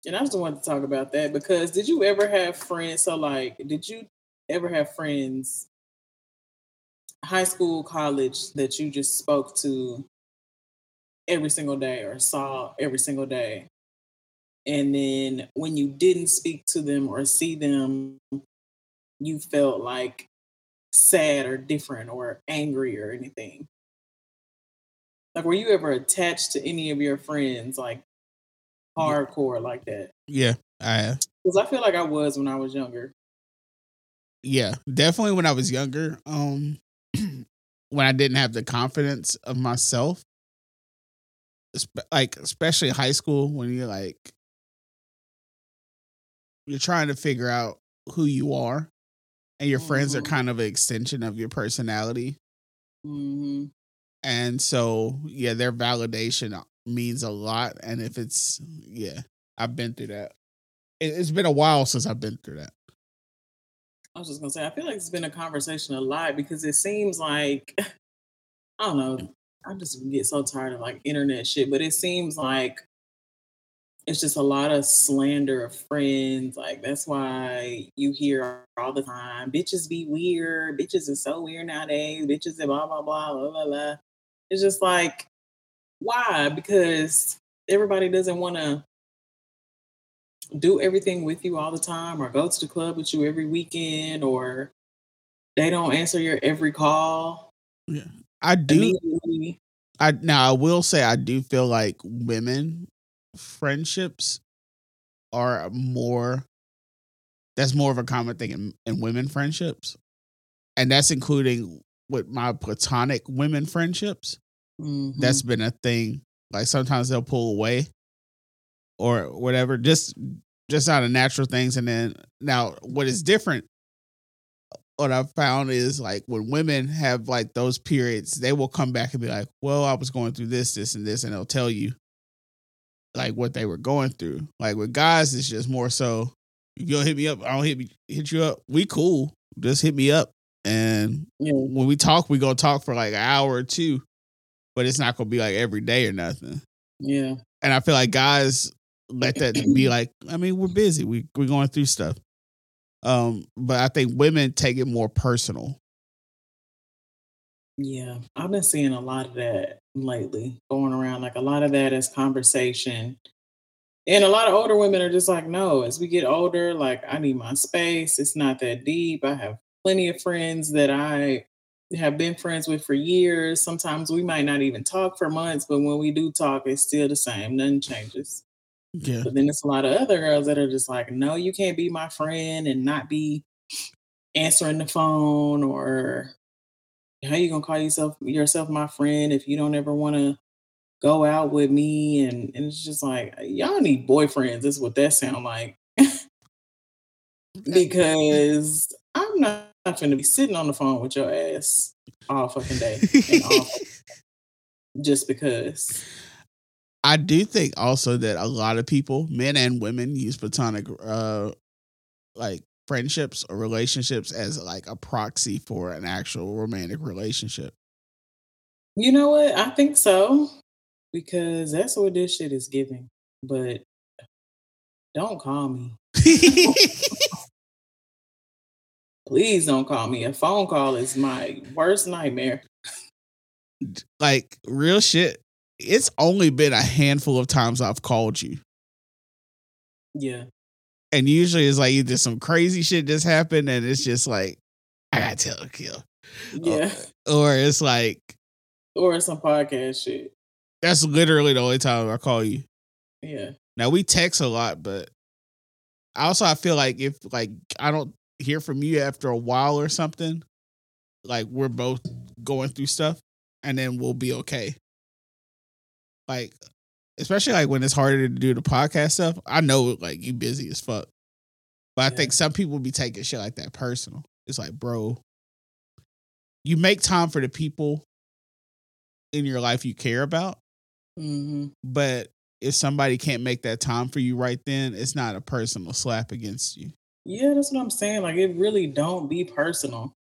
and I just wanted to talk about that because did you ever have friends? So, like, did you ever have friends, high school, college, that you just spoke to every single day or saw every single day? And then when you didn't speak to them or see them, you felt like sad or different or angry or anything? Like, were you ever attached to any of your friends, like hardcore like that? Yeah, I have. Because I feel like I was when I was younger. yeah definitely when i was younger um when i didn't have the confidence of myself like especially high school when you're like you're trying to figure out who you are and your friends are Mhm. kind of an extension of your personality hmm and so yeah their validation means a lot and if it's yeah i've been through that it, it's been a while since i've been through that I was just gonna say, I feel like it's been a conversation a lot because it seems like I don't know. I just get so tired of like internet shit, but it seems like it's just a lot of slander of friends. Like that's why you hear all the time, bitches be weird, bitches is so weird nowadays, bitches and blah blah blah blah blah blah. It's just like why? Because everybody doesn't want to do everything with you all the time or go to the club with you every weekend or they don't answer your every call Yeah. i do. I now I will say I do feel like women friendships are more that's more of a common thing in, in women friendships. And that's including with my platonic women friendships. Mhm. That's been a thing. Like sometimes they'll pull away or whatever, just just out of natural things. And then now what is different what I've found is like when women have like those periods, they will come back and be like, Well, I was going through this, this, and this, and they'll tell you like what they were going through. Like with guys, it's just more so if you don't hit me up, I don't hit me hit you up. We cool. Just hit me up. And yeah. when we talk, we gonna talk for like an hour or two. But it's not gonna be like every day or nothing. Yeah. And I feel like guys let that be like, I mean, we're busy. We we're going through stuff. Um, but I think women take it more personal. Yeah, I've been seeing a lot of that lately going around. Like a lot of that is conversation. And a lot of older women are just like, no, as we get older, like I need my space. It's not that deep. I have plenty of friends that I have been friends with for years. Sometimes we might not even talk for months, but when we do talk, it's still the same. Nothing changes. Yeah. But then it's a lot of other girls that are just like, no, you can't be my friend and not be answering the phone or how you gonna call yourself yourself my friend if you don't ever want to go out with me and, and it's just like y'all need boyfriends is what that sound like because i'm not, not gonna be sitting on the phone with your ass all fucking day and all, just because. I do think also that a lot of people, men and women, use platonic uh like friendships or relationships as like a proxy for an actual romantic relationship. you know what? I think so because that's what this shit is giving but don't call me please don't call me a phone call is my worst nightmare like real shit. It's only been a handful of times I've called you. yeah And usually it's like either some crazy shit just happened and it's just like, I gotta tell a kill. yeah Or it's like, or some podcast shit that's literally the only time I call you. yeah Now we text a lot, but I also I feel like if like I don't hear from you after a while or something, like we're both going through stuff, and then we'll be okay. Like, especially like when it's harder to do the podcast stuff. I know like you busy as fuck, but I Yeah. think some people be taking shit like that personal. It's like, bro, you make time for the people in your life you care about, hmm but if somebody can't make that time for you right then, it's not a personal slap against you. Yeah that's what i'm saying like it really don't be personal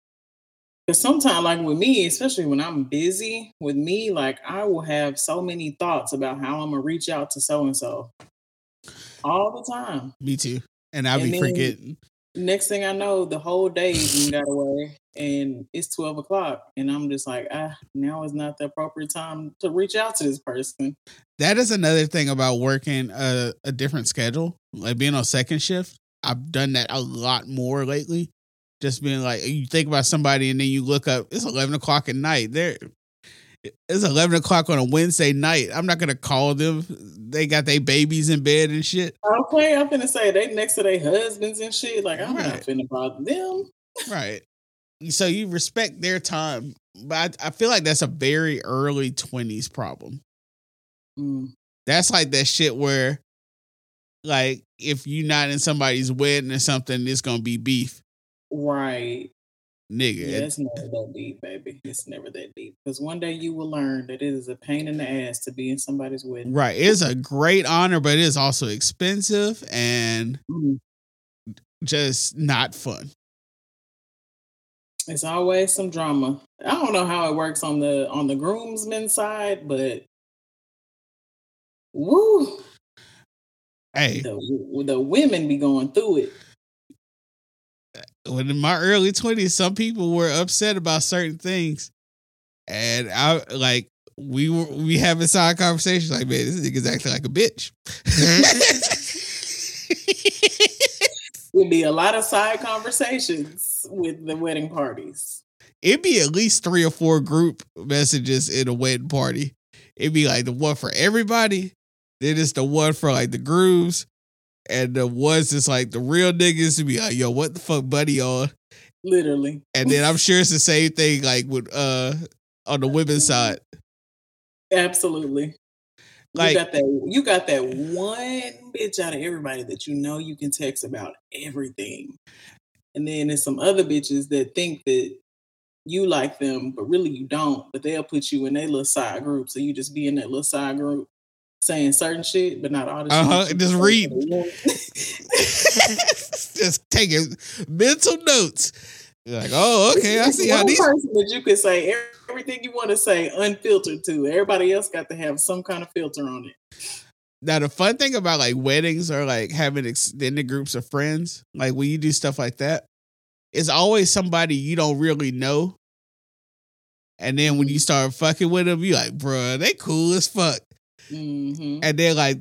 because sometimes like with me especially when i'm busy with me like i will have so many thoughts about how i'm gonna reach out to so and so all the time Me too. And I'll And be forgetting. next thing i know the whole day got away and it's 12 o'clock and i'm just like ah now is not the appropriate time to reach out to this person That is another thing about working a, a different schedule, like being on second shift. I've done that a lot more lately. Just being like, you think about somebody and then you look up, it's 11 o'clock at night. There, it's 11 o'clock on a Wednesday night. I'm not going to call them. They got their babies in bed and shit. okay i'm going to say they next to their husbands and shit like i'm not Right. finna bother them Right. So you respect their time. But I, I feel like that's a very early 20s problem. Mm, That's like that shit where, like, if you're not in somebody's wedding or something, it's gonna be beef, right nigga. Yeah, it's never that deep, baby. It's never that deep. Because one day you will learn that it is a pain in the ass to be in somebody's wedding. Right. It's a great honor, but it is also expensive and Mm. just not fun. It's always some drama. I don't know how it works on the on the groomsmen side, but woo, Hey, the the women be going through it. when in my early 20s, some people were upset about certain things. And I like we were we having side conversations like, man, this nigga's acting like a bitch. Would be a lot of side conversations with the wedding parties. It'd be at least three or four group messages in a wedding party. It'd be like the one for everybody, then it's the one for like the grooves. and the ones that's like the real niggas to be like, yo, what the fuck, buddy, on? Literally. And then I'm sure it's the same thing like with uh on the women's side. Absolutely. Like you got that you got that one bitch out of everybody that you know you can text about everything. And then there's some other bitches that think that you like them, but really you don't. But they'll put you in their little side group. So you just be in that little side group saying certain shit, but not all the shit Uh-huh, you just read. to the woman. just taking mental notes. You're like, oh, okay, I see how these person that you could say everything you want to say unfiltered to. Everybody else got to have some kind of filter on it. Now the fun thing about like weddings or like having extended groups of friends, like when you do stuff like that, it's always somebody you don't really know. And then when you start fucking with them, you like, bruh, they cool as fuck. Mm-hmm. And they're like,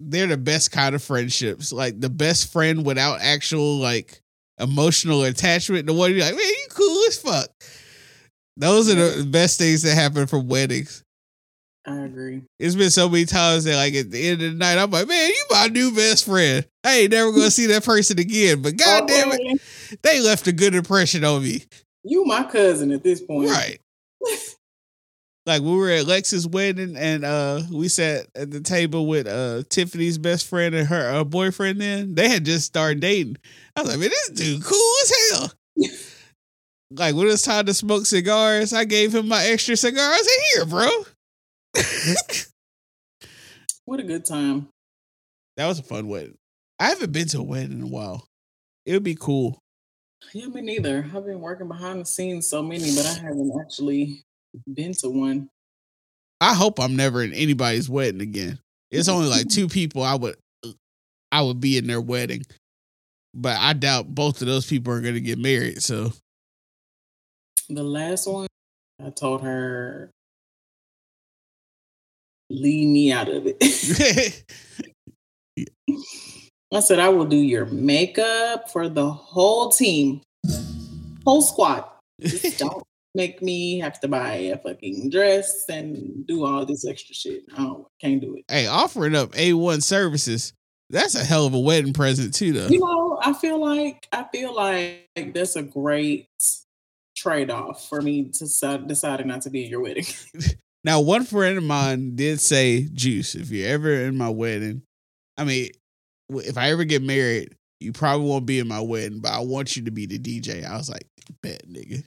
they're the best kind of friendships. Like the best friend without actual like emotional attachment. The one you're like, man, you cool as fuck. Those are the best things that happen from weddings. I agree. It's been so many times that like at the end of the night, I'm like, man, you my new best friend. I ain't never gonna see that person again. But god damn it, Okay. they left a good impression on me. You my cousin at this point. Right. like we were at Lex's wedding and uh we sat at the table with uh Tiffany's best friend and her uh, boyfriend then. They had just started dating. I was like, man, this dude cool as hell. like when it's time to smoke cigars, I gave him my extra cigars. in here, bro. What a good time. that was a fun wedding. I haven't been to a wedding in a while. It would be cool. Yeah, me neither. I've been working behind the scenes so many, but I haven't actually been to one. I hope I'm never in anybody's wedding again. It's only like two people I would I would be in their wedding. But I doubt both of those people are gonna get married. So The last one, I told her, leave me out of it. I said, I will do your makeup for the whole team, whole squad. Just don't make me have to buy a fucking dress and do all this extra shit. I don't, can't do it. hey, offering up A1 services, that's a hell of a wedding present too though. You know, I feel like I feel like that's a great trade off for me to decide, deciding not to be at your wedding. Now, one friend of mine did say, Juice, if you're ever in my wedding, I mean, if I ever get married, you probably won't be in my wedding, but I want you to be the DJ. I was like, bet, nigga.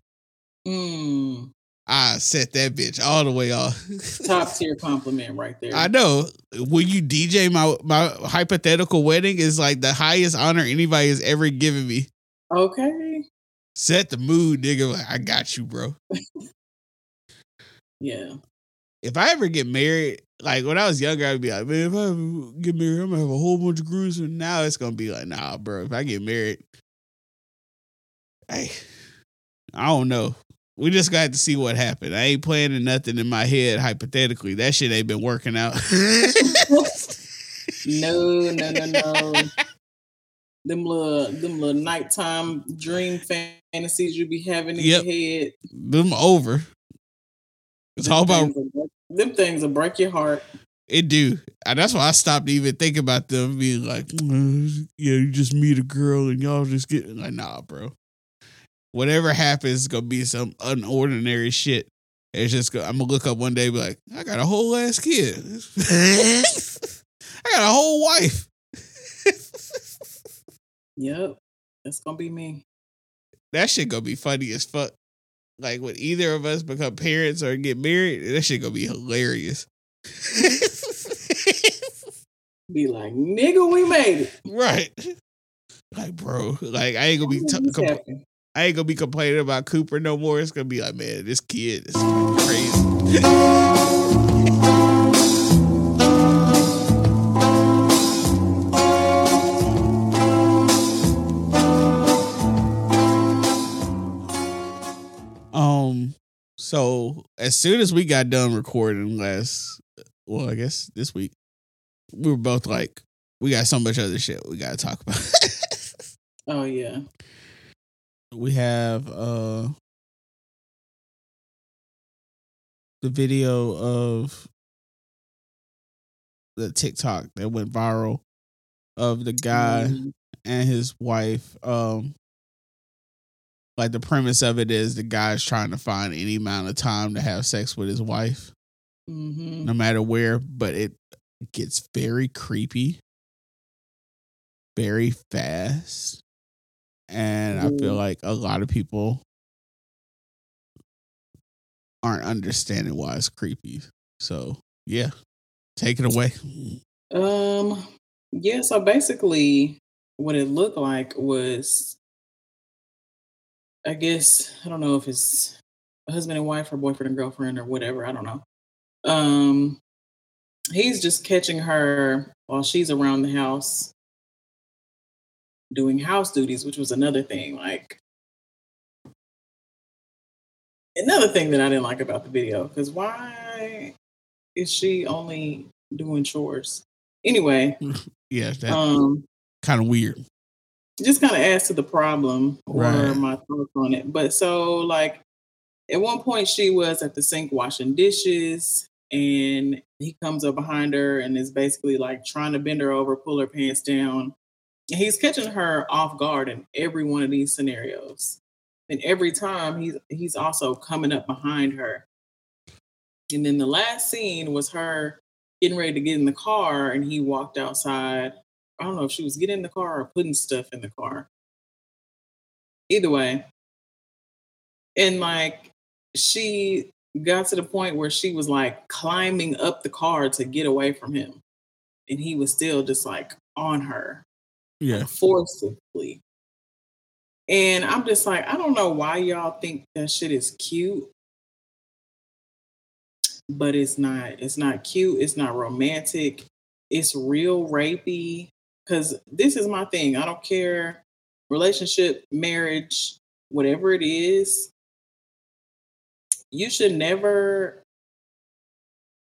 Mm, I set that bitch all the way off. top tier compliment right there. I know. When you DJ my my hypothetical wedding is like the highest honor anybody has ever given me. Okay. Set the mood, nigga. I got you, bro. Yeah. If I ever get married, like when I was younger, I'd be like, man, if I ever get married, I'm gonna have a whole bunch of grooms. And now it's gonna be like, nah, bro. If I get married, hey, I don't know. We just got to see what happened. I ain't planning nothing in my head hypothetically. That shit ain't been working out. No, no, no, no. them little them little nighttime dream fantasies you be having in Yep. your head. Them over. It's them all about break- them things will break your heart. It do. And that's why I stopped even thinking about them being like, "Mm, yeah, you just meet a girl and y'all just get like, nah, bro. Whatever happens, it's gonna be some unordinary shit. It's just I'm gonna look up one day and be like, I got a whole ass kid. I got a whole wife. Yep. That's gonna be me. that shit gonna be funny as fuck. Like when either of us become parents or get married, that shit gonna be hilarious. Be like, nigga, we made it. right. Like, bro, like I ain't gonna be t- compl-? I ain't gonna be complaining about Cooper no more. It's gonna be like, man, this kid is crazy. um, so as soon as we got done recording last, well, I guess this week, we were both like, we got so much other shit we gotta talk about. Oh yeah. We have uh the video of the TikTok that went viral of the guy Mhm. and his wife. Um like the premise of it is the guy's trying to find any amount of time to have sex with his wife, Mhm. no matter where, but it gets very creepy, very fast. And I feel Mhm. like a lot of people aren't understanding why it's creepy. So yeah. Take it away. Um, yeah, so basically what it looked like was I guess I don't know if it's a husband and wife or boyfriend and girlfriend or whatever, I don't know. Um he's just catching her while she's around the house doing house duties, which was another thing. Like another thing that I didn't like about the video, because why is she only doing chores? Anyway, Yeah, that um, kind of weird. just kind of adds to the problem or Right. my thoughts on it. But so like at one point she was at the sink washing dishes and he comes up behind her and is basically like trying to bend her over, pull her pants down. He's catching her off guard in every one of these scenarios. And every time he's he's also coming up behind her. And then the last scene was her getting ready to get in the car and he walked outside I don't know if she was getting in the car or putting stuff in the car. Either way. And like she got to the point where she was like climbing up the car to get away from him. And he was still just like on her Yeah, forcibly. And I'm just like, I don't know why y'all think that shit is cute. But it's not. It's not cute. It's not romantic. It's real rapey. Cause this is my thing. I don't care relationship, marriage, whatever it is. You should never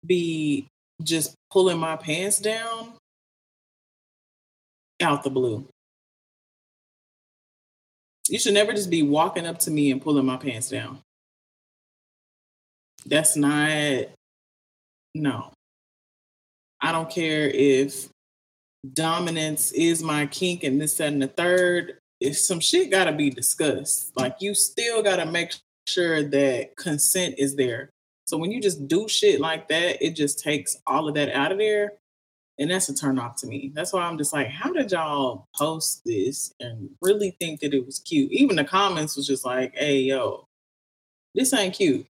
be just pulling my pants down out the blue. You should never just be walking up to me and pulling my pants down. That's not, no. I don't care if dominance is my kink and this, that, and the third. If some shit gotta be discussed, like you still gotta make sure that consent is there. So when you just do shit like that, it just takes all of that out of there. And that's a turn off to me. That's why I'm just like, how did y'all post this and really think that it was cute? Even the comments was just like, hey, yo, this ain't cute.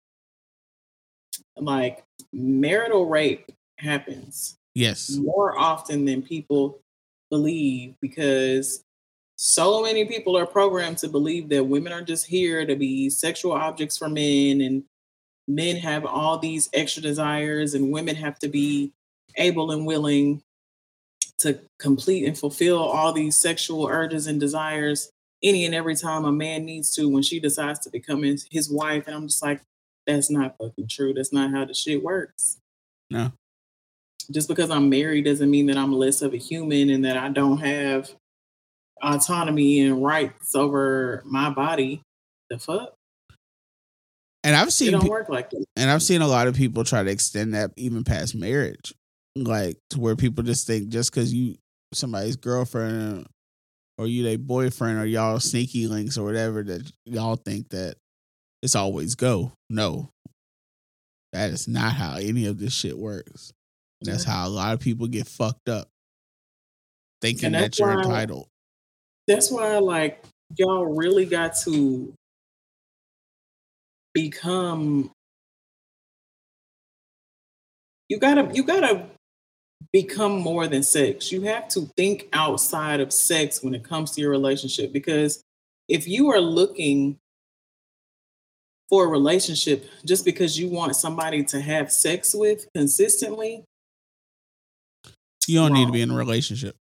Like, marital rape happens yes, more often than people believe because so many people are programmed to believe that women are just here to be sexual objects for men and men have all these extra desires and women have to be able and willing to complete and fulfill all these sexual urges and desires any and every time a man needs to when she decides to become his, his wife and i'm just like that's not fucking true that's not how the shit works no, just because I'm married doesn't mean that I'm less of a human and that I don't have autonomy and rights over my body. The fuck? and I've It seen don't pe- work like that. and I've seen a lot of people try to extend that even past marriage, like to where people just think just because you somebody's girlfriend or you their boyfriend or y'all sneaky links or whatever that y'all think that it's always go. No, that is not how any of this shit works. That's how a lot of people get fucked up, thinking that you're why- entitled. That's why, like, y'all really got to become. You gotta, you gotta become more than sex. You have to think outside of sex when it comes to your relationship because if you are looking for a relationship just because you want somebody to have sex with consistently, You don't need to be in a relationship.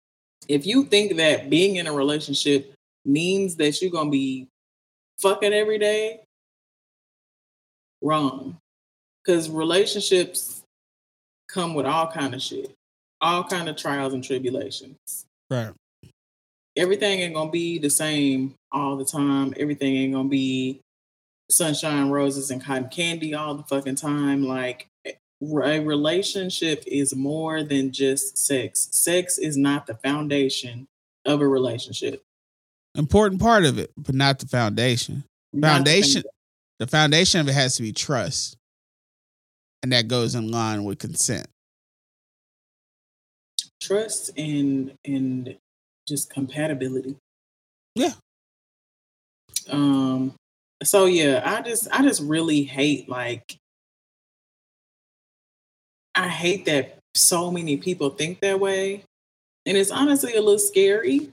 if you think that being in a relationship means that you're gonna be fucking every day, wrong. Because relationships come with all kind of shit, all kind of trials and tribulations. Right. Everything ain't gonna be the same all the time. Everything ain't gonna be sunshine, roses, and cotton candy all the fucking time. Like a relationship is more than just sex. Sex is not the foundation of a relationship. Important part of it, but not the foundation. Not Foundation. The foundation of it has to be trust, and that goes in line with consent. Trust and and just compatibility. Yeah. Um so yeah, I just I just really hate like I hate that so many people think that way. And it's honestly a little scary.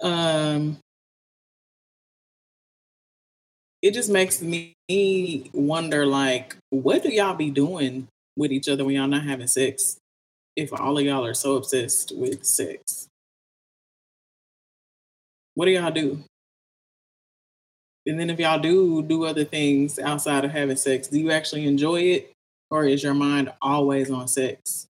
Um it just makes me wonder like what do y'all be doing with each other when y'all not having sex? If all of y'all are so obsessed with sex, what do y'all do? And then if y'all do do other things outside of having sex, do you actually enjoy it, or is your mind always on sex?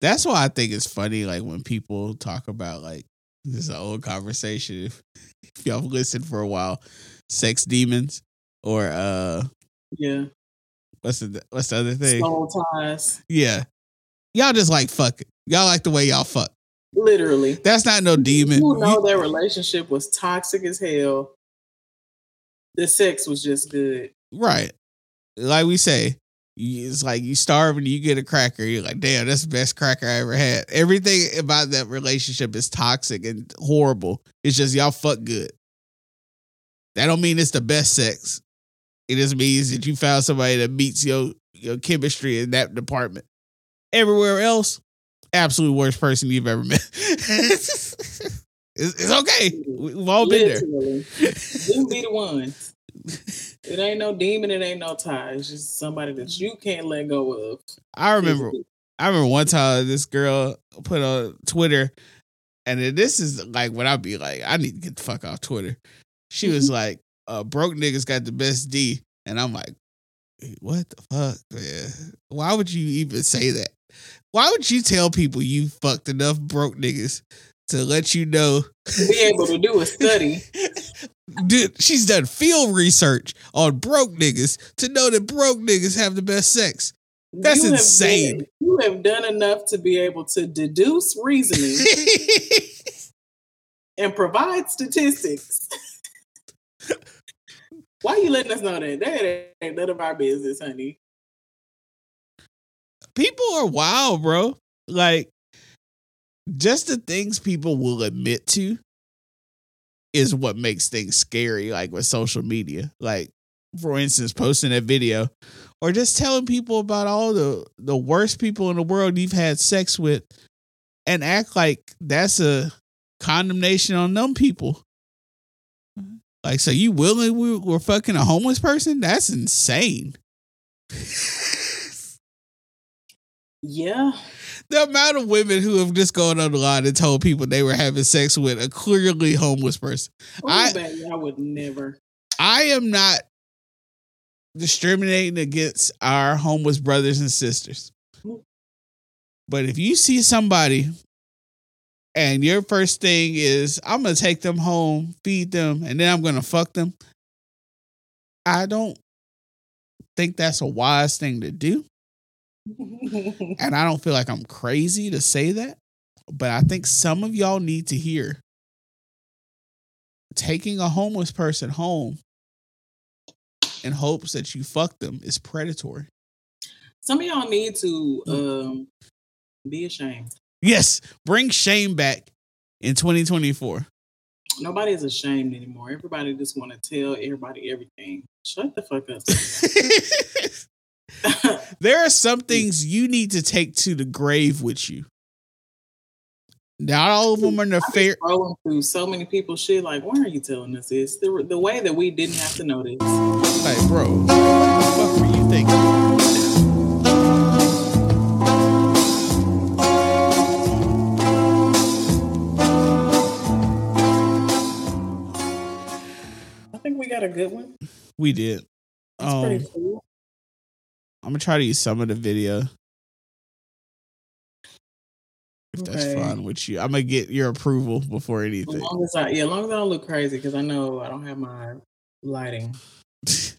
That's why I think it's funny, like when people talk about like this is an old conversation. If, if y'all listened for a while, sex demons or uh Yeah, what's the what's the other thing? soul ties, Yeah. Y'all just like fuck it. Y'all like the way y'all fuck. literally. That's not no demon. Who know You- their relationship was toxic as hell. The sex was just good. right. Like we say, it's like you starve and you get a cracker. You're like, damn, that's the best cracker I ever had. Everything about that relationship is toxic and horrible. It's just y'all fuck good. That don't mean it's the best sex. It just means that you found somebody that meets your your chemistry in that department. Everywhere else, absolute worst person you've ever met. it's, it's okay. We- We've all been there. Literally. Them be the ones. It ain't no demon, it ain't no tie. It's just somebody that you can't let go of. I remember I remember one time this girl put on Twitter, and then this is like when I'd be like, I need to get the fuck off Twitter. She was like, uh, broke niggas got the best D. And I'm like, what the fuck, man? Why would you even say that? Why would you tell people you fucked enough broke niggas to let you know? be able to do a study. Dude, she's done field research on broke niggas to know that broke niggas have the best sex. That's You insane. been- you have done enough to be able to deduce reasoning and provide statistics. Why you letting us know that? That ain't none of our business, honey. people are wild, bro. Like, just the things people will admit to is what makes things scary, like with social media. Like, for instance, posting that video or just telling people about all the, the worst people in the world you've had sex with and act like that's a condemnation on them people. Like, so you willingly we were fucking a homeless person? That's insane. Yeah. the amount of women who have just gone on the line and told people they were having sex with a clearly homeless person. Ooh, I- baby, I would never. I am not discriminating against our homeless brothers and sisters. Mm. But if you see somebody and your first thing is, I'm to take them home, feed them, and then I'm to fuck them, I don't think that's a wise thing to do. And I don't feel like I'm crazy to say that, but I think some of y'all need to hear taking a homeless person home in hopes that you fuck them is predatory. Some of y'all need to um, be ashamed. Yes, bring shame back in 2024. Nobody's ashamed anymore. Everybody just want to tell everybody everything. Shut the fuck up. there are some things you need to take to the grave with you. Not all of them are nefarious. scrolling through so many people, shit. Like, why are you telling us this? The, the way that we didn't have to know this. Like, bro, what the fuck were you thinking? I think we got a good one. We did. That's Um, pretty cool. I'm gonna try to use some of the video. If that's Okay. fine with you, I'm gonna get your approval before As anything. long as I, yeah, as long as I don't look crazy, because I know I don't have my lighting.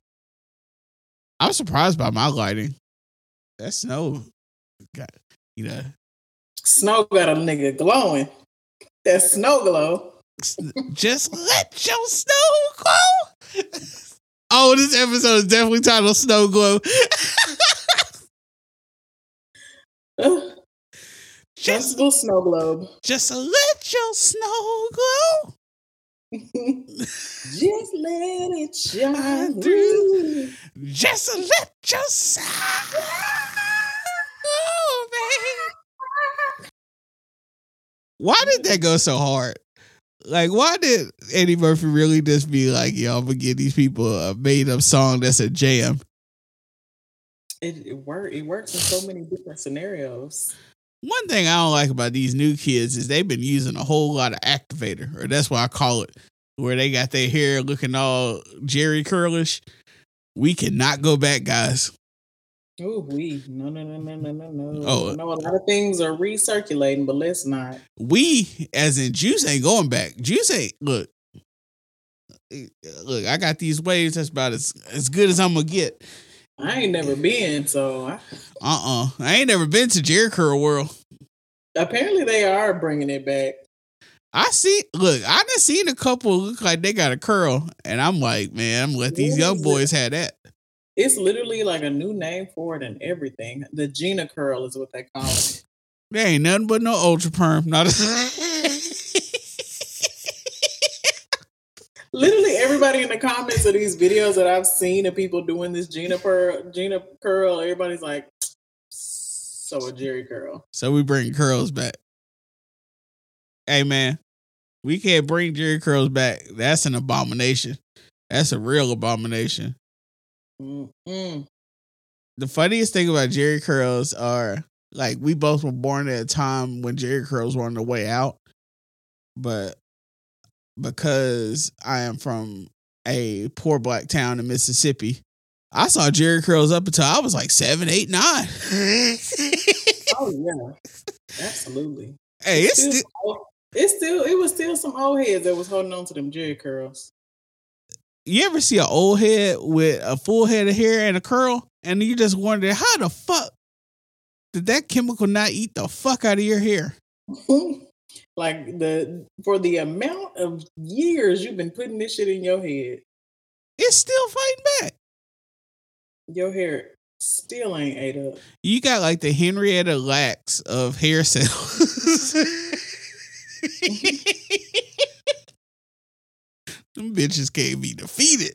I'm surprised by my lighting. That snow got you know. Snow got a nigga glowing. That snow glow. Just let your snow glow. Oh, this episode is definitely titled "Snow Glow." Ugh, just, Sensible snow globe. just let your snow glow. Just let it shine through. Just let your snow glow, man. Why did that go so hard? Like, why did Eddie Murphy really just be like, "Yo, I'm gonna give these people a made up song that's a jam"? it, it work it works in so many different scenarios. One thing I don't like about these new kids is they've been using a whole lot of activator, or that's what I call it, where they got their hair looking all Jheri curlish. We cannot go back, guys. Oh, we no no no no no no no. Oh. I know a lot of things are recirculating, but let's not. We, as in Juice, ain't going back. Juice ain't look. Look, I got these waves. That's about as as good as I'm gonna get. I ain't never been, so I, Uh uh I ain't never been to Jheri Curl World. apparently they are bringing it back. I see. Look, I done seen a couple look like they got a curl, and I'm like, man, I'm let these What young is it? boys have that. It's literally like a new name for it and everything. The Gina curl is what they call it. There ain't nothing but no ultra perm. Not Literally everybody in the comments of these videos that I've seen of people doing this Gina pearl, Gina curl, everybody's like, so a Jheri curl. so we bring curls back. Hey man, we can't bring Jheri curls back. That's an abomination. That's a real abomination. Mm-mm. The funniest thing about Jheri curls are like we both were born at a time when Jheri curls were on the way out, but because I am from a poor black town in Mississippi, I saw Jheri curls up until I was like seven, eight, nine. Oh yeah, absolutely. hey, it's Still still, it's still it was still some old heads that was holding on to them Jheri curls. You ever see an old head with a full head of hair and a curl, and you just wonder how the fuck did that chemical not eat the fuck out of your hair? like the for the amount of years you've been putting this shit in your head, It's still fighting back. your hair still ain't ate up. You got like the Henrietta Lacks of hair cells. Them bitches can't be defeated.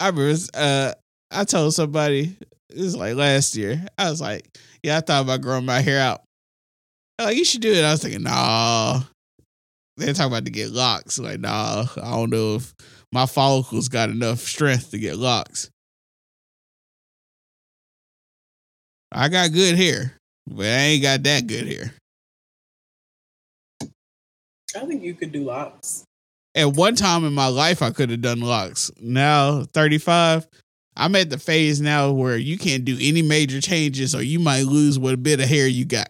I remember uh, I told somebody it was like last year. I was like, "Yeah, I thought about growing my hair out." They're Like you should do it. I was thinking, "Nah." They're talking about to get locks. Like, nah, I don't know if my follicles got enough strength to get locks. I got good hair, but I ain't got that good hair. I think you could do locks. At one time in my life, I could have done locks. Now, 35, I'm at the phase now where you can't do any major changes or you might lose what a bit of hair you got.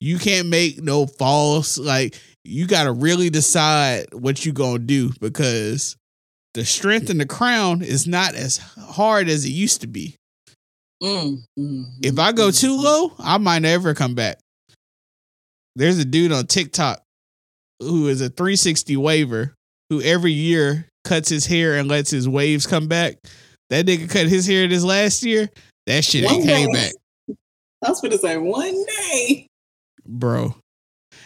You can't make no false, like, you got to really decide what you going to do because the strength in the crown is not as hard as it used to be. Mm, mm, If I go mm, too low, I might never come back. There's a dude on TikTok who is a 360 waver who every year cuts his hair and lets his waves come back. That nigga cut his hair this last year. That shit ain't came back, I was gonna say one day. bro.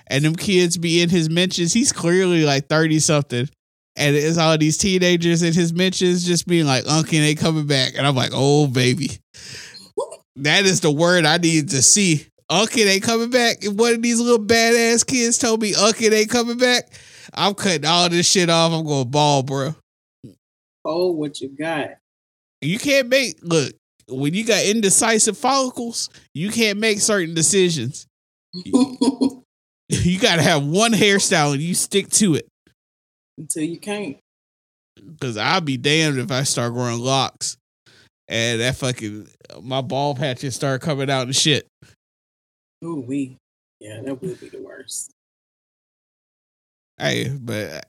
And them kids be in his mentions. He's clearly like 30 something. And it's all these teenagers in his mentions just being like, Uncle ain't coming back. And I'm like, oh, baby. That is the word I need to see. Uncle ain't coming back. If one of these little badass kids told me Uncle ain't coming back, I'm cutting all this shit off. I'm going ball, bro. Oh, what you got? You can't make, look, when you got indecisive follicles, you can't make certain decisions. You got to have one hairstyle and you stick to it. Until you can't. Cause I'll be damned if I start growing locks and that fucking my ball patches start coming out and shit. Ooh, we. Yeah, that would be the worst. Hey, but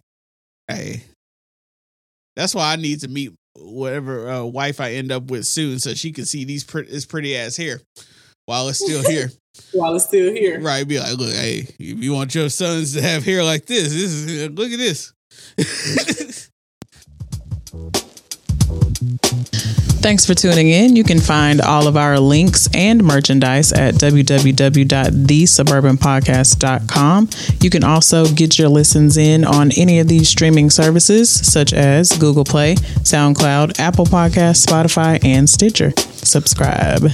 hey, that's why I need to meet whatever uh, wife I end up with soon, so she can see these pretty this pretty ass hair while it's still here. While it's still here. right? Be like, look, hey, if you want your sons to have hair like this, this is look at this. Thanks for tuning in. You can find all of our links and merchandise at www.thesuburbanpodcast.com. You can also get your listens in on any of these streaming services such as Google Play, SoundCloud, Apple Podcasts, Spotify, and Stitcher. Subscribe.